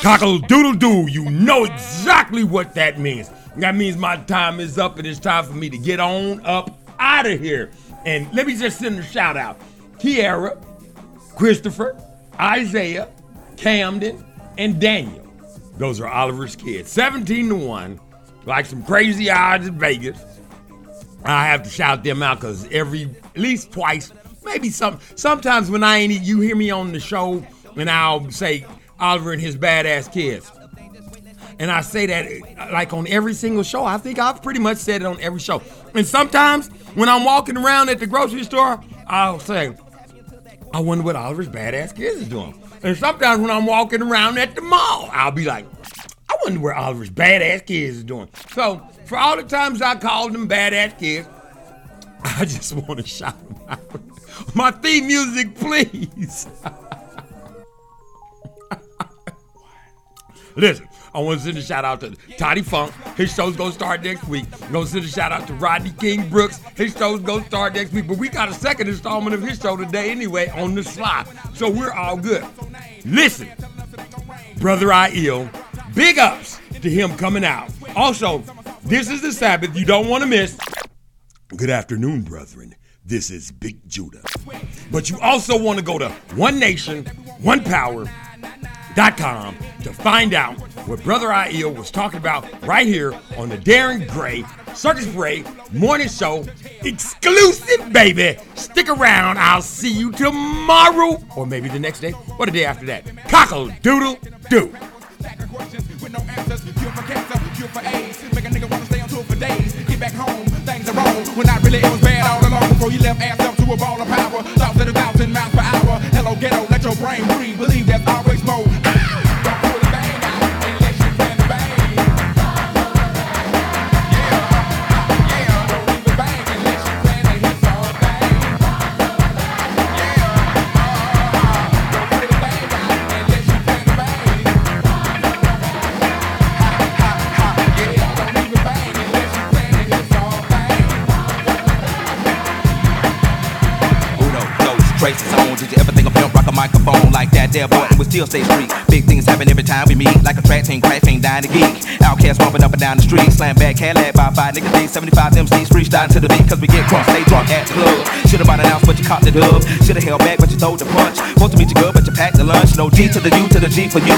S20: Cockle doodle doo. You know exactly what that means. That means my time is up and it's time for me to get on up out of here. And let me just send a shout out
S1: Kiara, Christopher, Isaiah, Camden, and Daniel. Those are Oliver's kids. 17 to 1, like some crazy odds in Vegas. I have to shout them out because every, at least twice, maybe some, sometimes when I ain't, you hear me on the show and I'll say Oliver and his badass kids. And I say that like on every single show. I think I've pretty much said it on every show. And sometimes when I'm walking around at the grocery store, I'll say, I wonder what Oliver's badass kids is doing. And sometimes when I'm walking around at the mall, I'll be like, Wonder where Oliver's badass kids is doing. So for all the times I called them badass kids, I just want to shout them out. My theme music, please. Listen, I want to send a shout out to Todie Funk. His show's gonna start next week. I'm gonna send a shout out to Rodney King Brooks. His show's gonna start next week. But we got a second installment of his show today anyway on the slot. So we're all good. Listen, Brother I Ill, big ups to him coming out. Also, this is the Sabbath you don't want to miss. Good afternoon, brethren. This is Big Judah. But you also want to go to One Nation, One Power, Dot com to find out what Brother Aiel was talking about right here on the Darren Gray Circus Parade Morning Show. Exclusive, baby. Stick around. I'll see you tomorrow. Or maybe the next day. Or the day after that. Cockle doodle doo.
S23: Make a nigga wanna stay on tour for days. Get back home, things are wrong. When I really it was bad all along before you left ass up to a ball of power. Thoughts at a thousand miles per hour. Hello, ghetto, let your brain breathe. Believe there's always more.
S24: Those traces on. Did you ever think of pimp rock a microphone like that there boy? We still stay street. Big things happen every time we meet. Like a track team, crack team, dying to geek. OutKast bumping up and down the street. Slam back, Cadillac by five niggas. Day 75 MCs freestyling to the beat. Cause we get crunk, stay drunk at the club. Should've bought an ounce, but you caught the dub. Should've held back, but you told the punch. Supposed to meet your girl, but you packed the lunch. No G to the U to the G for you.